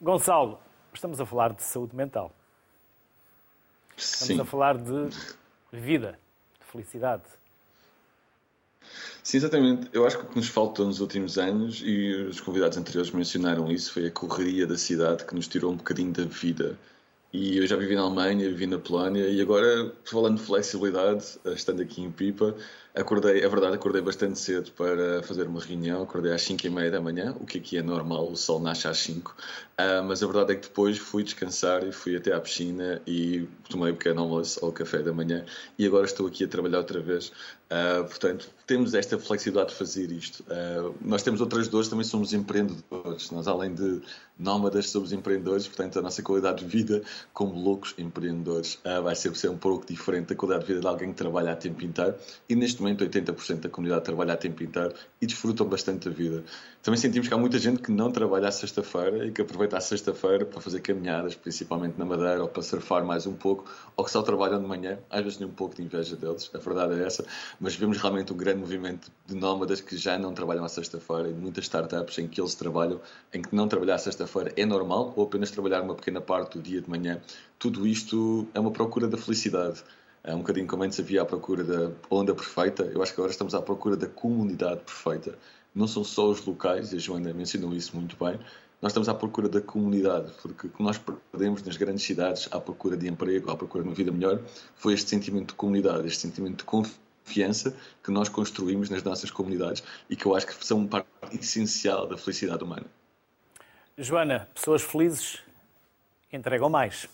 Speaker 1: Gonçalo, estamos a falar de saúde mental. Estamos Sim. a falar de vida, de felicidade.
Speaker 4: Sim, exatamente. Eu acho que o que nos faltou nos últimos anos, e os convidados anteriores mencionaram isso, foi a correria da cidade que nos tirou um bocadinho da vida. E eu já vivi na Alemanha, vivi na Polónia, e agora, falando de flexibilidade, estando aqui em Pipa, Acordei, é verdade, acordei bastante cedo para fazer uma reunião, acordei às 5 e meia da manhã, o que aqui é normal, o sol nasce às 5, uh, ah, mas a verdade é que depois fui descansar e fui até à piscina e tomei um pequeno almoço ao café da manhã e agora estou aqui a trabalhar outra vez. Uh, portanto, temos esta flexibilidade de fazer isto. Uh, nós temos outras dores, também somos empreendedores. Nós, além de nómadas, somos empreendedores, portanto, a nossa qualidade de vida como loucos empreendedores vai sempre ser um pouco diferente da qualidade de vida de alguém que trabalha a tempo inteiro e neste momento 80% da comunidade trabalha a tempo inteiro e desfrutam bastante da vida. Também sentimos que há muita gente que não trabalha à sexta-feira e que aproveita a sexta-feira para fazer caminhadas, principalmente na Madeira, ou para surfar mais um pouco, ou que só trabalham de manhã. Às vezes nem um pouco de inveja deles, a verdade é essa, mas vemos realmente um grande movimento de nómadas que já não trabalham à sexta-feira e muitas startups em que eles trabalham, em que não trabalhar à sexta-feira é normal ou apenas trabalhar uma pequena parte do dia de manhã. Tudo isto é uma procura da felicidade é um bocadinho como antes havia à procura da onda perfeita, eu acho que agora estamos à procura da comunidade perfeita. Não são só os locais, e a Joana mencionou isso muito bem, nós estamos à procura da comunidade, porque o que nós perdemos nas grandes cidades à procura de emprego, à procura de uma vida melhor, foi este sentimento de comunidade, este sentimento de confiança que nós construímos nas nossas comunidades e que eu acho que são uma parte essencial da felicidade humana.
Speaker 1: Joana, pessoas felizes entregam mais.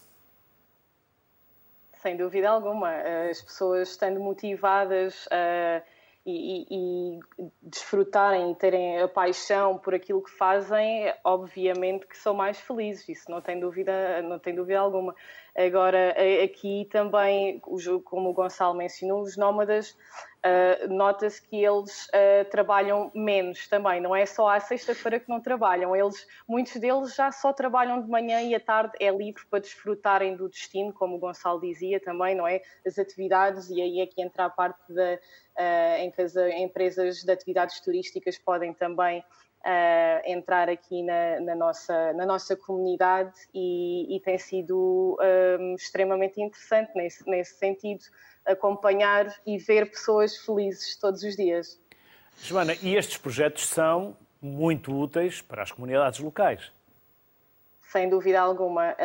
Speaker 5: Sem dúvida alguma. As pessoas estando motivadas uh, e, e, desfrutarem e terem a paixão por aquilo que fazem, obviamente que são mais felizes. Isso não tem dúvida, não tem dúvida alguma. Agora, aqui também, como o Gonçalo mencionou, os nómadas uh, nota-se que eles uh, trabalham menos também, não é só à sexta-feira que não trabalham, eles, muitos deles já só trabalham de manhã e à tarde. É livre para desfrutarem do destino, como o Gonçalo dizia também, não é? As atividades, e aí é que entra a parte da, uh, em que as empresas de atividades turísticas podem também Uh, entrar aqui na, na, nossa, na nossa comunidade e, e tem sido um, extremamente interessante nesse, nesse sentido acompanhar e ver pessoas felizes todos os dias.
Speaker 1: Joana, e estes projetos são muito úteis para as comunidades locais?
Speaker 5: Sem dúvida alguma.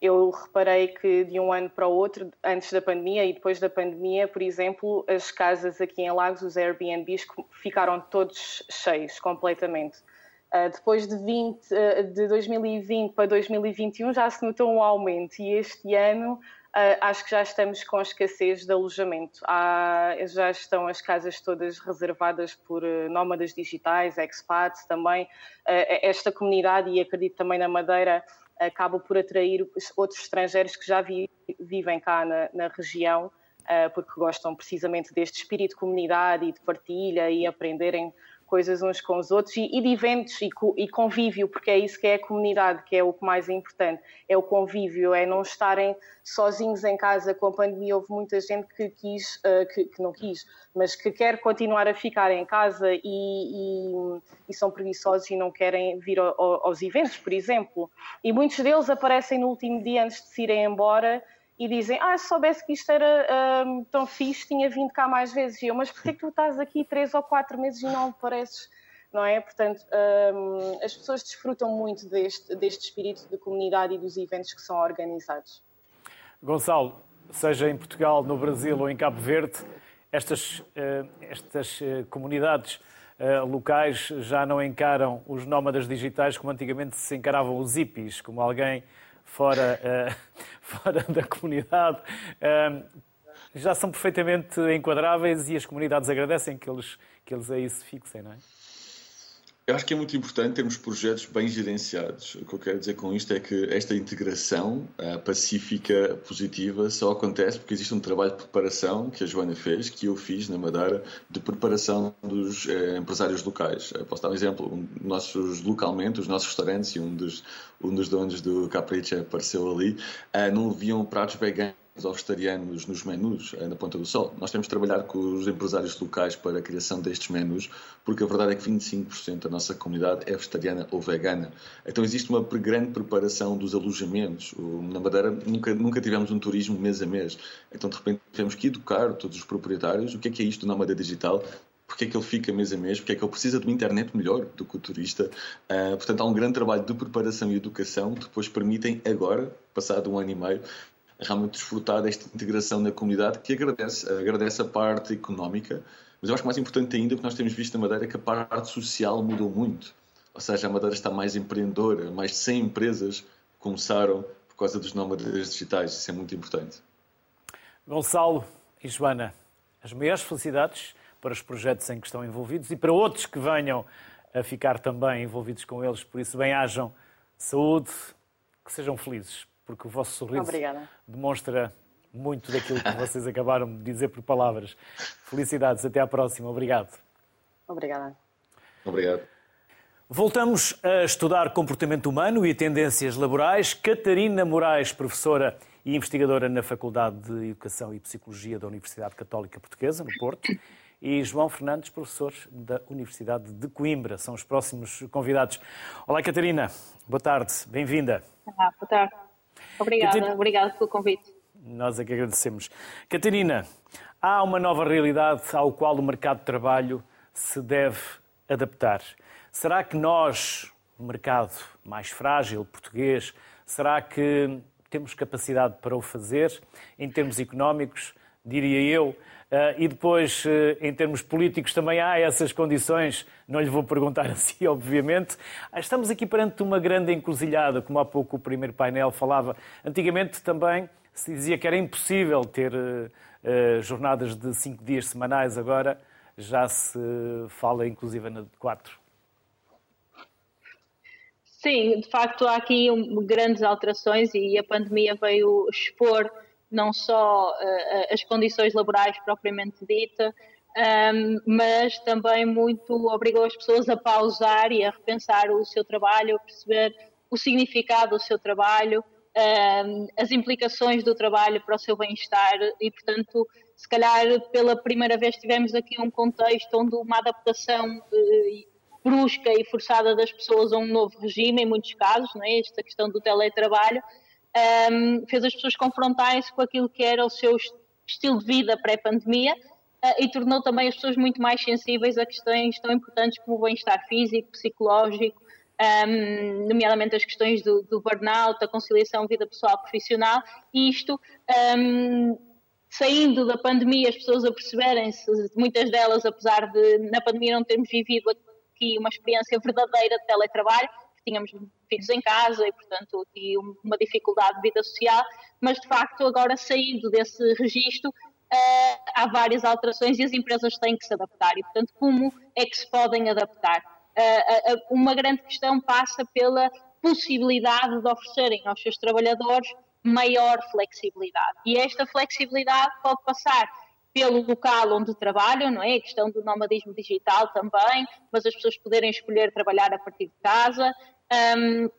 Speaker 5: Eu reparei que de um ano para o outro, antes da pandemia e depois da pandemia, por exemplo, as casas aqui em Lagos, os Airbnbs, ficaram todos cheios completamente. Uh, depois de, 20, uh, de 2020 para 2021 já se notou um aumento e este ano Uh, acho que já estamos com escassez de alojamento. Há, já estão as casas todas reservadas por nómadas digitais, expats também. Esta comunidade, e acredito também na Madeira, acaba por atrair outros estrangeiros que já vi, vivem cá na, na região, porque gostam precisamente deste espírito de comunidade e de partilha e aprenderem coisas uns com os outros e, e de eventos e, e, convívio, porque é isso que é a comunidade, que é o que mais é importante, é o convívio, é não estarem sozinhos em casa com a pandemia. Houve muita gente que quis, uh, que, que, não quis, mas que quer continuar a ficar em casa e, e são preguiçosos e não querem vir ao, aos eventos, por exemplo. E muitos deles aparecem no último dia antes de se irem embora e dizem, ah, se soubesse que isto era um, tão fixe, tinha vindo cá mais vezes. E eu, mas porquê que tu estás aqui três ou quatro meses e não pareces, não é? Portanto, um, as pessoas desfrutam muito deste, deste espírito de comunidade e dos eventos que são organizados.
Speaker 1: Gonçalo, seja em Portugal, no Brasil ou em Cabo Verde, estas, uh, estas uh, comunidades uh, locais já não encaram os nómadas digitais como antigamente se encaravam os hippies, como alguém fora, uh, fora da comunidade, uh, já são perfeitamente enquadráveis e as comunidades agradecem que eles, que eles aí se fixem, não é?
Speaker 4: Eu acho que é muito importante termos projetos bem gerenciados. O que eu quero dizer com isto é que esta integração uh, pacífica, positiva, só acontece porque existe um trabalho de preparação que a Joana fez, que eu fiz na Madeira, de preparação dos uh, empresários locais. Uh, posso dar um exemplo? Um, nossos, localmente, os nossos restaurantes, e um dos, um dos donos do Capricha apareceu ali, não haviam pratos veganos vegetarianos nos menus eh, na Ponta do Sol. Nós temos de trabalhar com os empresários locais para a criação destes menus, porque a verdade é que 25% da nossa comunidade é vegetariana ou vegana. Então existe uma grande preparação dos alojamentos. Na Madeira nunca, nunca tivemos um turismo mês a mês. Então de repente temos que educar todos os proprietários o que é que é isto do nómada digital, porque é que ele fica mês a mês, porque é que ele precisa de uma internet melhor do que o turista. Uh, portanto, há um grande trabalho de preparação e educação que depois permitem agora, passado um ano e meio, realmente desfrutar desta integração na comunidade que agradece, agradece a parte económica, mas eu acho que mais importante ainda, porque nós temos visto na Madeira que a parte social mudou muito. Ou seja, a Madeira está mais empreendedora, mais de 100 empresas começaram por causa dos nómadas digitais, isso é muito importante.
Speaker 1: Gonçalo e Joana, as maiores felicidades para os projetos em que estão envolvidos e para outros que venham a ficar também envolvidos com eles, por isso bem-hajam saúde, que sejam felizes porque o vosso sorriso Obrigada. demonstra muito daquilo que vocês acabaram de dizer por palavras. Felicidades, até à próxima. Obrigado.
Speaker 5: Obrigada.
Speaker 4: Obrigado.
Speaker 1: Voltamos a estudar comportamento humano e tendências laborais. Catarina Moraes, professora e investigadora na Faculdade de Educação e Psicologia da Universidade Católica Portuguesa, no Porto, e João Fernandes, professor da Universidade de Coimbra. São os próximos convidados. Olá, Catarina. Boa tarde. Bem-vinda.
Speaker 6: Olá, boa tarde. Obrigada, obrigada pelo convite.
Speaker 1: Nós é que agradecemos. Catarina, há uma nova realidade ao qual o mercado de trabalho se deve adaptar. Será que nós, o mercado mais frágil português, será que temos capacidade para o fazer em termos económicos, diria eu, Uh, e depois, uh, em termos políticos, também há essas condições. Não lhe vou perguntar assim, obviamente. Ah, estamos aqui perante uma grande encruzilhada, como há pouco o primeiro painel falava. Antigamente também se dizia que era impossível ter uh, jornadas de cinco dias semanais, agora já se fala inclusive de quatro.
Speaker 6: Sim, de facto há aqui um, grandes alterações e a pandemia veio expor não só uh, as condições laborais propriamente dita, um, ehm, mas também muito obrigou as pessoas a pausar e a repensar o seu trabalho, a perceber o significado do seu trabalho, um, ehm, as implicações do trabalho para o seu bem-estar e, portanto, se calhar pela primeira vez tivemos aqui um contexto onde uma adaptação uh, brusca e forçada das pessoas a um novo regime, em muitos casos, não é? esta questão do teletrabalho, um, fez as pessoas confrontarem-se com aquilo que era o seu estilo de vida pré-pandemia uh, e tornou também as pessoas muito mais sensíveis a questões tão importantes como o bem-estar físico, psicológico, um, nomeadamente as questões do, do burnout, a conciliação vida pessoal-profissional, e isto, um, saindo da pandemia, as pessoas a perceberem-se, muitas delas, apesar de na pandemia não termos vivido aqui uma experiência verdadeira de teletrabalho, tínhamos filhos em casa e, portanto, aqui uma dificuldade de vida social, mas de facto, agora saindo desse registro, uh, há várias alterações e as empresas têm que se adaptar. E, portanto, como é que se podem adaptar? Uh, uh, uma grande questão passa pela possibilidade de oferecerem aos seus trabalhadores maior flexibilidade. E esta flexibilidade pode passar pelo local onde trabalham, não é? A questão do nomadismo digital também, mas as pessoas poderem escolher trabalhar a partir de casa. Um,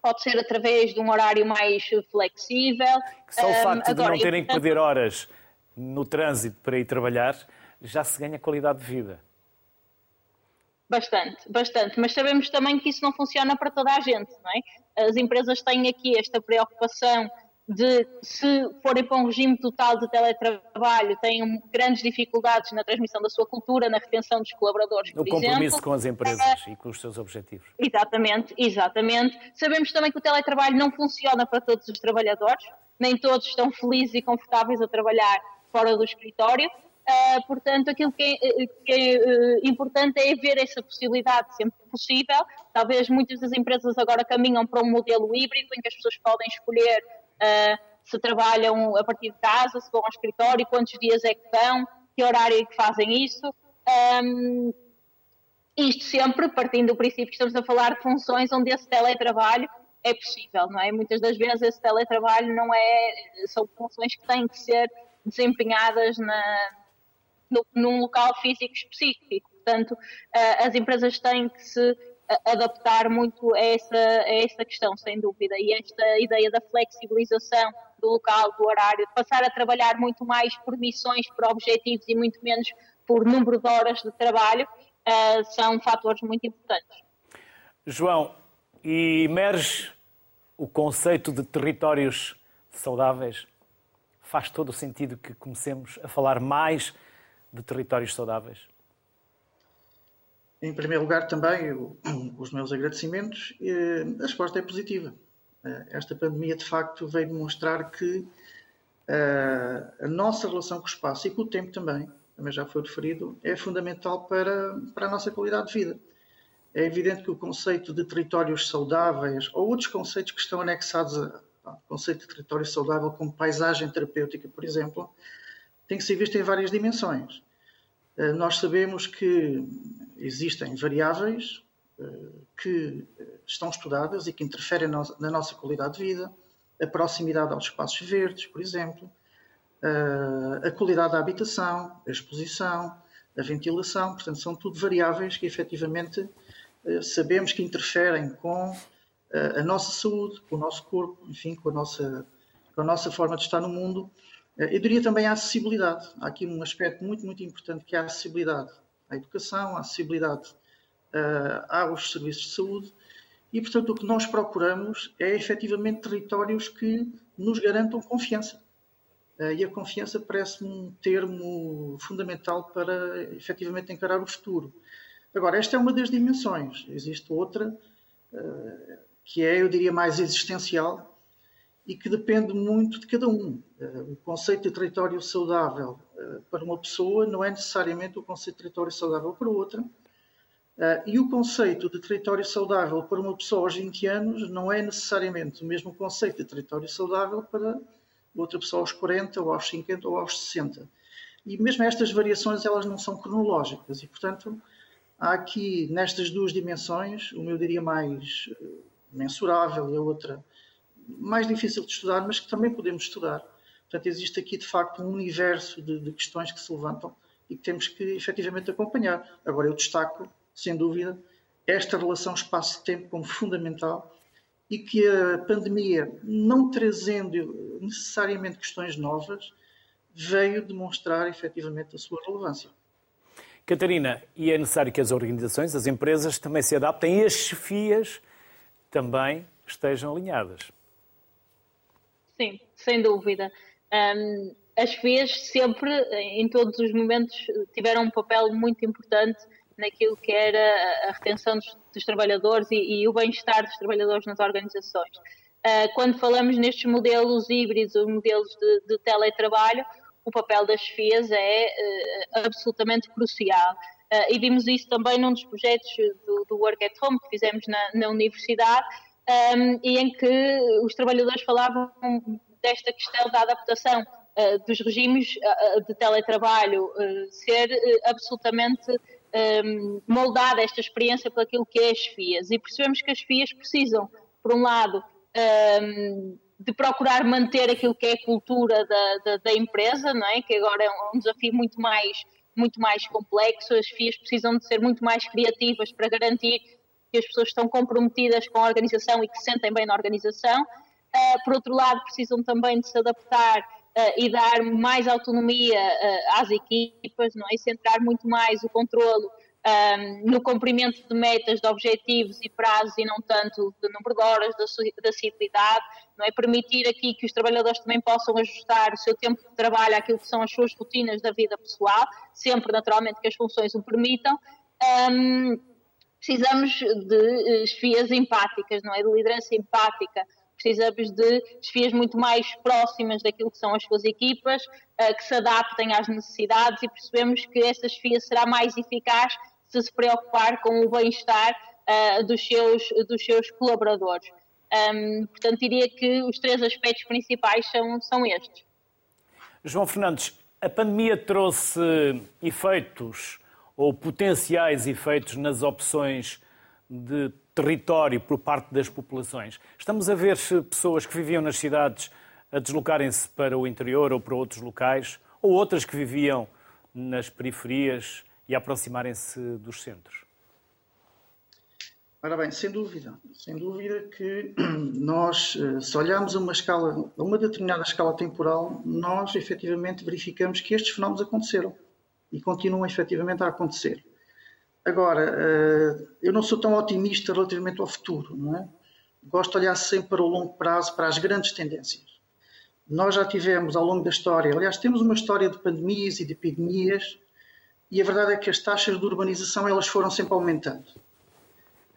Speaker 6: pode ser através de um horário mais flexível.
Speaker 1: Só o facto um, agora, de não terem que perder horas no trânsito para ir trabalhar, já se ganha qualidade de vida.
Speaker 6: Bastante, bastante. Mas sabemos também que isso não funciona para toda a gente, não é? As empresas têm aqui esta preocupação de se forem para um regime total de teletrabalho, têm grandes dificuldades na transmissão da sua cultura, na retenção dos colaboradores,
Speaker 1: por
Speaker 6: no
Speaker 1: compromisso
Speaker 6: exemplo.
Speaker 1: com as empresas e com os seus objetivos.
Speaker 6: Exatamente, exatamente. Sabemos também que o teletrabalho não funciona para todos os trabalhadores, nem todos estão felizes e confortáveis a trabalhar fora do escritório. Uh, portanto, aquilo que é, que é uh, importante é ver essa possibilidade sempre possível. Talvez muitas das empresas agora caminham para um modelo híbrido em que as pessoas podem escolher uh, se trabalham a partir de casa, se vão ao escritório, quantos dias é que vão, que horário é que fazem isso. Um, isto sempre partindo do princípio que estamos a falar de funções onde esse teletrabalho é possível, não é? Muitas das vezes esse teletrabalho não é, são funções que têm que ser desempenhadas na, no, num local físico específico. Portanto, uh, as empresas têm que se adaptar muito a essa, a essa questão, sem dúvida. E esta ideia da flexibilização do local, do horário, de passar a trabalhar muito mais por missões, por objetivos e muito menos por número de horas de trabalho, uh, são fatores muito importantes.
Speaker 1: João, e emerge o conceito de territórios saudáveis? Faz todo o sentido que comecemos a falar mais de territórios saudáveis?
Speaker 7: Em primeiro lugar, também os meus agradecimentos. A resposta é positiva. Eh, esta pandemia, de facto, veio demonstrar que eh, a nossa relação com o espaço e com o tempo também, também já foi referido, é fundamental para, para a nossa qualidade de vida. É evidente que o conceito de territórios saudáveis ou outros conceitos que estão anexados ao conceito de território saudável, como paisagem terapêutica, por exemplo, tem que ser visto em várias dimensões. Eh, nós sabemos que existem variáveis eh, que estão estudadas e que interferem na nossa qualidade de vida, a proximidade aos espaços verdes, por exemplo, eh, a qualidade da habitação, a exposição, a ventilação, portanto, são tudo variáveis que efetivamente sabemos que interferem com a nossa saúde, com o nosso corpo, enfim, com a nossa, com a nossa forma de estar no mundo. eh, eu diria também a acessibilidade. Há aqui um aspecto muito, muito importante que é a acessibilidade à educação, a acessibilidade uh, aos serviços de saúde e, portanto, o que nós procuramos é efetivamente territórios que nos garantam confiança. Uh, e a confiança parece-me um termo fundamental para efetivamente encarar o futuro. Agora, esta é uma das dimensões. Existe outra uh, que é, eu diria, mais existencial, e que depende muito de cada um. Eh, o conceito de território saudável eh, para uma pessoa não é necessariamente o conceito de território saudável para outra. Eh, e o conceito de território saudável para uma pessoa aos 20 anos não é necessariamente o mesmo conceito de território saudável para outra pessoa aos 40, ou aos 50, ou aos 60. E mesmo estas variações, elas não são cronológicas. E, portanto, há aqui, nestas duas dimensões, uma eu diria mais mensurável e a outra mais difícil de estudar, mas que também podemos estudar. Portanto, existe aqui de facto um universo de, de questões que se levantam e que temos que efetivamente acompanhar. Agora, eu destaco, sem dúvida, esta relação espaço-tempo como fundamental e que a pandemia, não trazendo necessariamente questões novas, veio demonstrar efetivamente a sua relevância.
Speaker 1: Catarina, e é necessário que as organizações, as empresas também se adaptem e as chefias também estejam alinhadas.
Speaker 6: Sim, sem dúvida. Um, as FES sempre, em todos os momentos, tiveram um papel muito importante naquilo que era a retenção dos, dos trabalhadores e, e o bem-estar dos trabalhadores nas organizações. Uh, quando falamos nestes modelos híbridos, os modelos de, de teletrabalho, o papel das FES é uh, absolutamente crucial. uh, e vimos isso também num dos projetos do, do Work at Home que fizemos na, na universidade, um, e em que os trabalhadores falavam desta questão da adaptação uh, dos regimes de teletrabalho ser absolutamente um, moldada esta experiência por aquilo que é as FIAs. E percebemos que as FIAs precisam, por um lado, um, de procurar manter aquilo que é a cultura da, da, da, empresa, não é? que agora é um desafio muito mais, muito mais complexo. As FIAs precisam de ser muito mais criativas para garantir que as pessoas estão comprometidas com a organização e que se sentem bem na organização. Uh, por outro lado, precisam também de se adaptar uh, e dar mais autonomia uh, às equipas, não é? E centrar muito mais o controlo no cumprimento de metas, de objetivos e prazos e não tanto de número de horas, da, da ciclidade, não é? Permitir aqui que os trabalhadores também possam ajustar o seu tempo de trabalho àquilo que são as suas rotinas da vida pessoal, sempre naturalmente que as funções o permitam. Um, precisamos de esfias empáticas, não é? De liderança empática, precisamos de desfias muito mais próximas daquilo que são as suas equipas, uh, que se adaptem às necessidades e percebemos que esta desfia será mais eficaz se se preocupar com o bem-estar uh, dos, seus, dos seus colaboradores. Portanto, diria que os três aspectos principais são, são estes.
Speaker 1: João Fernandes, a pandemia trouxe efeitos ou potenciais efeitos nas opções de território por parte das populações. Estamos a ver pessoas que viviam nas cidades a deslocarem-se para o interior ou para outros locais, ou outras que viviam nas periferias e aproximarem-se dos centros.
Speaker 7: Ora bem, sem dúvida, sem dúvida que nós, eh, se olharmos a uma escala, a uma determinada escala temporal, nós efetivamente verificamos que estes fenómenos aconteceram e continuam efetivamente a acontecer. Agora, eh, eu não sou tão otimista relativamente ao futuro, não é? Gosto de olhar sempre para o longo prazo, para as grandes tendências. Nós já tivemos ao longo da história, aliás, temos uma história de pandemias e de epidemias, e a verdade é que as taxas de urbanização elas foram sempre aumentando.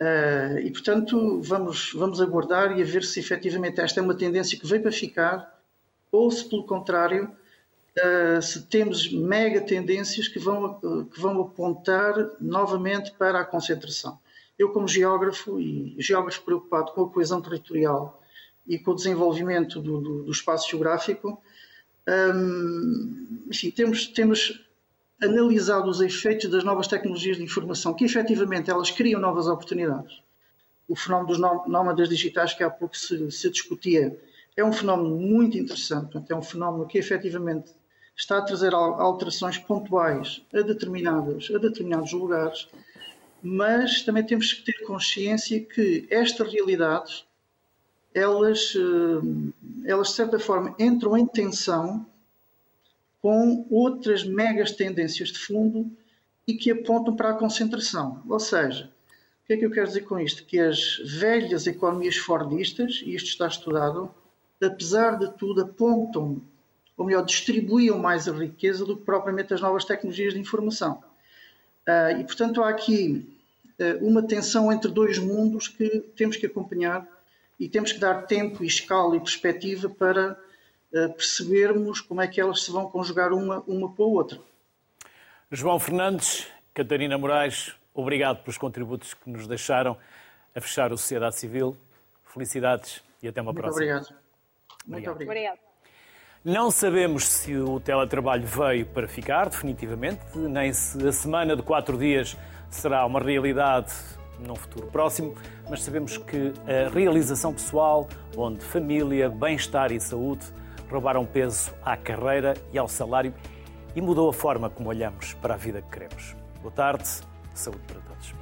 Speaker 7: Uh, e, portanto, vamos, vamos aguardar e a ver se efetivamente esta é uma tendência que veio para ficar, ou se, pelo contrário, uh, se temos mega tendências que vão, uh, que vão apontar novamente para a concentração. Eu, como geógrafo e geógrafo preocupado com a coesão territorial e com o desenvolvimento do, do, do espaço geográfico, um, enfim, temos, temos analisado os efeitos das novas tecnologias de informação, que efetivamente elas criam novas oportunidades. O fenómeno dos nómadas digitais, que há pouco se, se discutia, é um fenómeno muito interessante, é um fenómeno que efetivamente está a trazer alterações pontuais a, determinadas, a determinados lugares, mas também temos que ter consciência que estas realidades, elas, eh, elas de certa forma entram em tensão com outras megas tendências de fundo e que apontam para a concentração. Ou seja, o que é que eu quero dizer com isto? Que as velhas economias fordistas, e isto está estudado, apesar de tudo, apontam ou melhor, distribuíam mais a riqueza do que propriamente as novas tecnologias de informação. Uh, e, portanto, há aqui uh, uma tensão entre dois mundos que temos que acompanhar e temos que dar tempo e escala e perspectiva para uh, percebermos como é que elas se vão conjugar uma, uma com a outra.
Speaker 1: João Fernandes, Catarina Moraes, obrigado pelos contributos que nos deixaram a fechar o Sociedade Civil. Felicidades e até uma
Speaker 7: Muito
Speaker 1: próxima.
Speaker 7: Obrigado. Muito obrigado. obrigado.
Speaker 1: Não sabemos se o teletrabalho veio para ficar, definitivamente, nem se a semana de quatro dias será uma realidade num futuro próximo, mas sabemos que a realização pessoal, onde família, bem-estar e saúde roubaram peso à carreira e ao salário e mudou a forma como olhamos para a vida que queremos. Boa tarde, saúde para todos.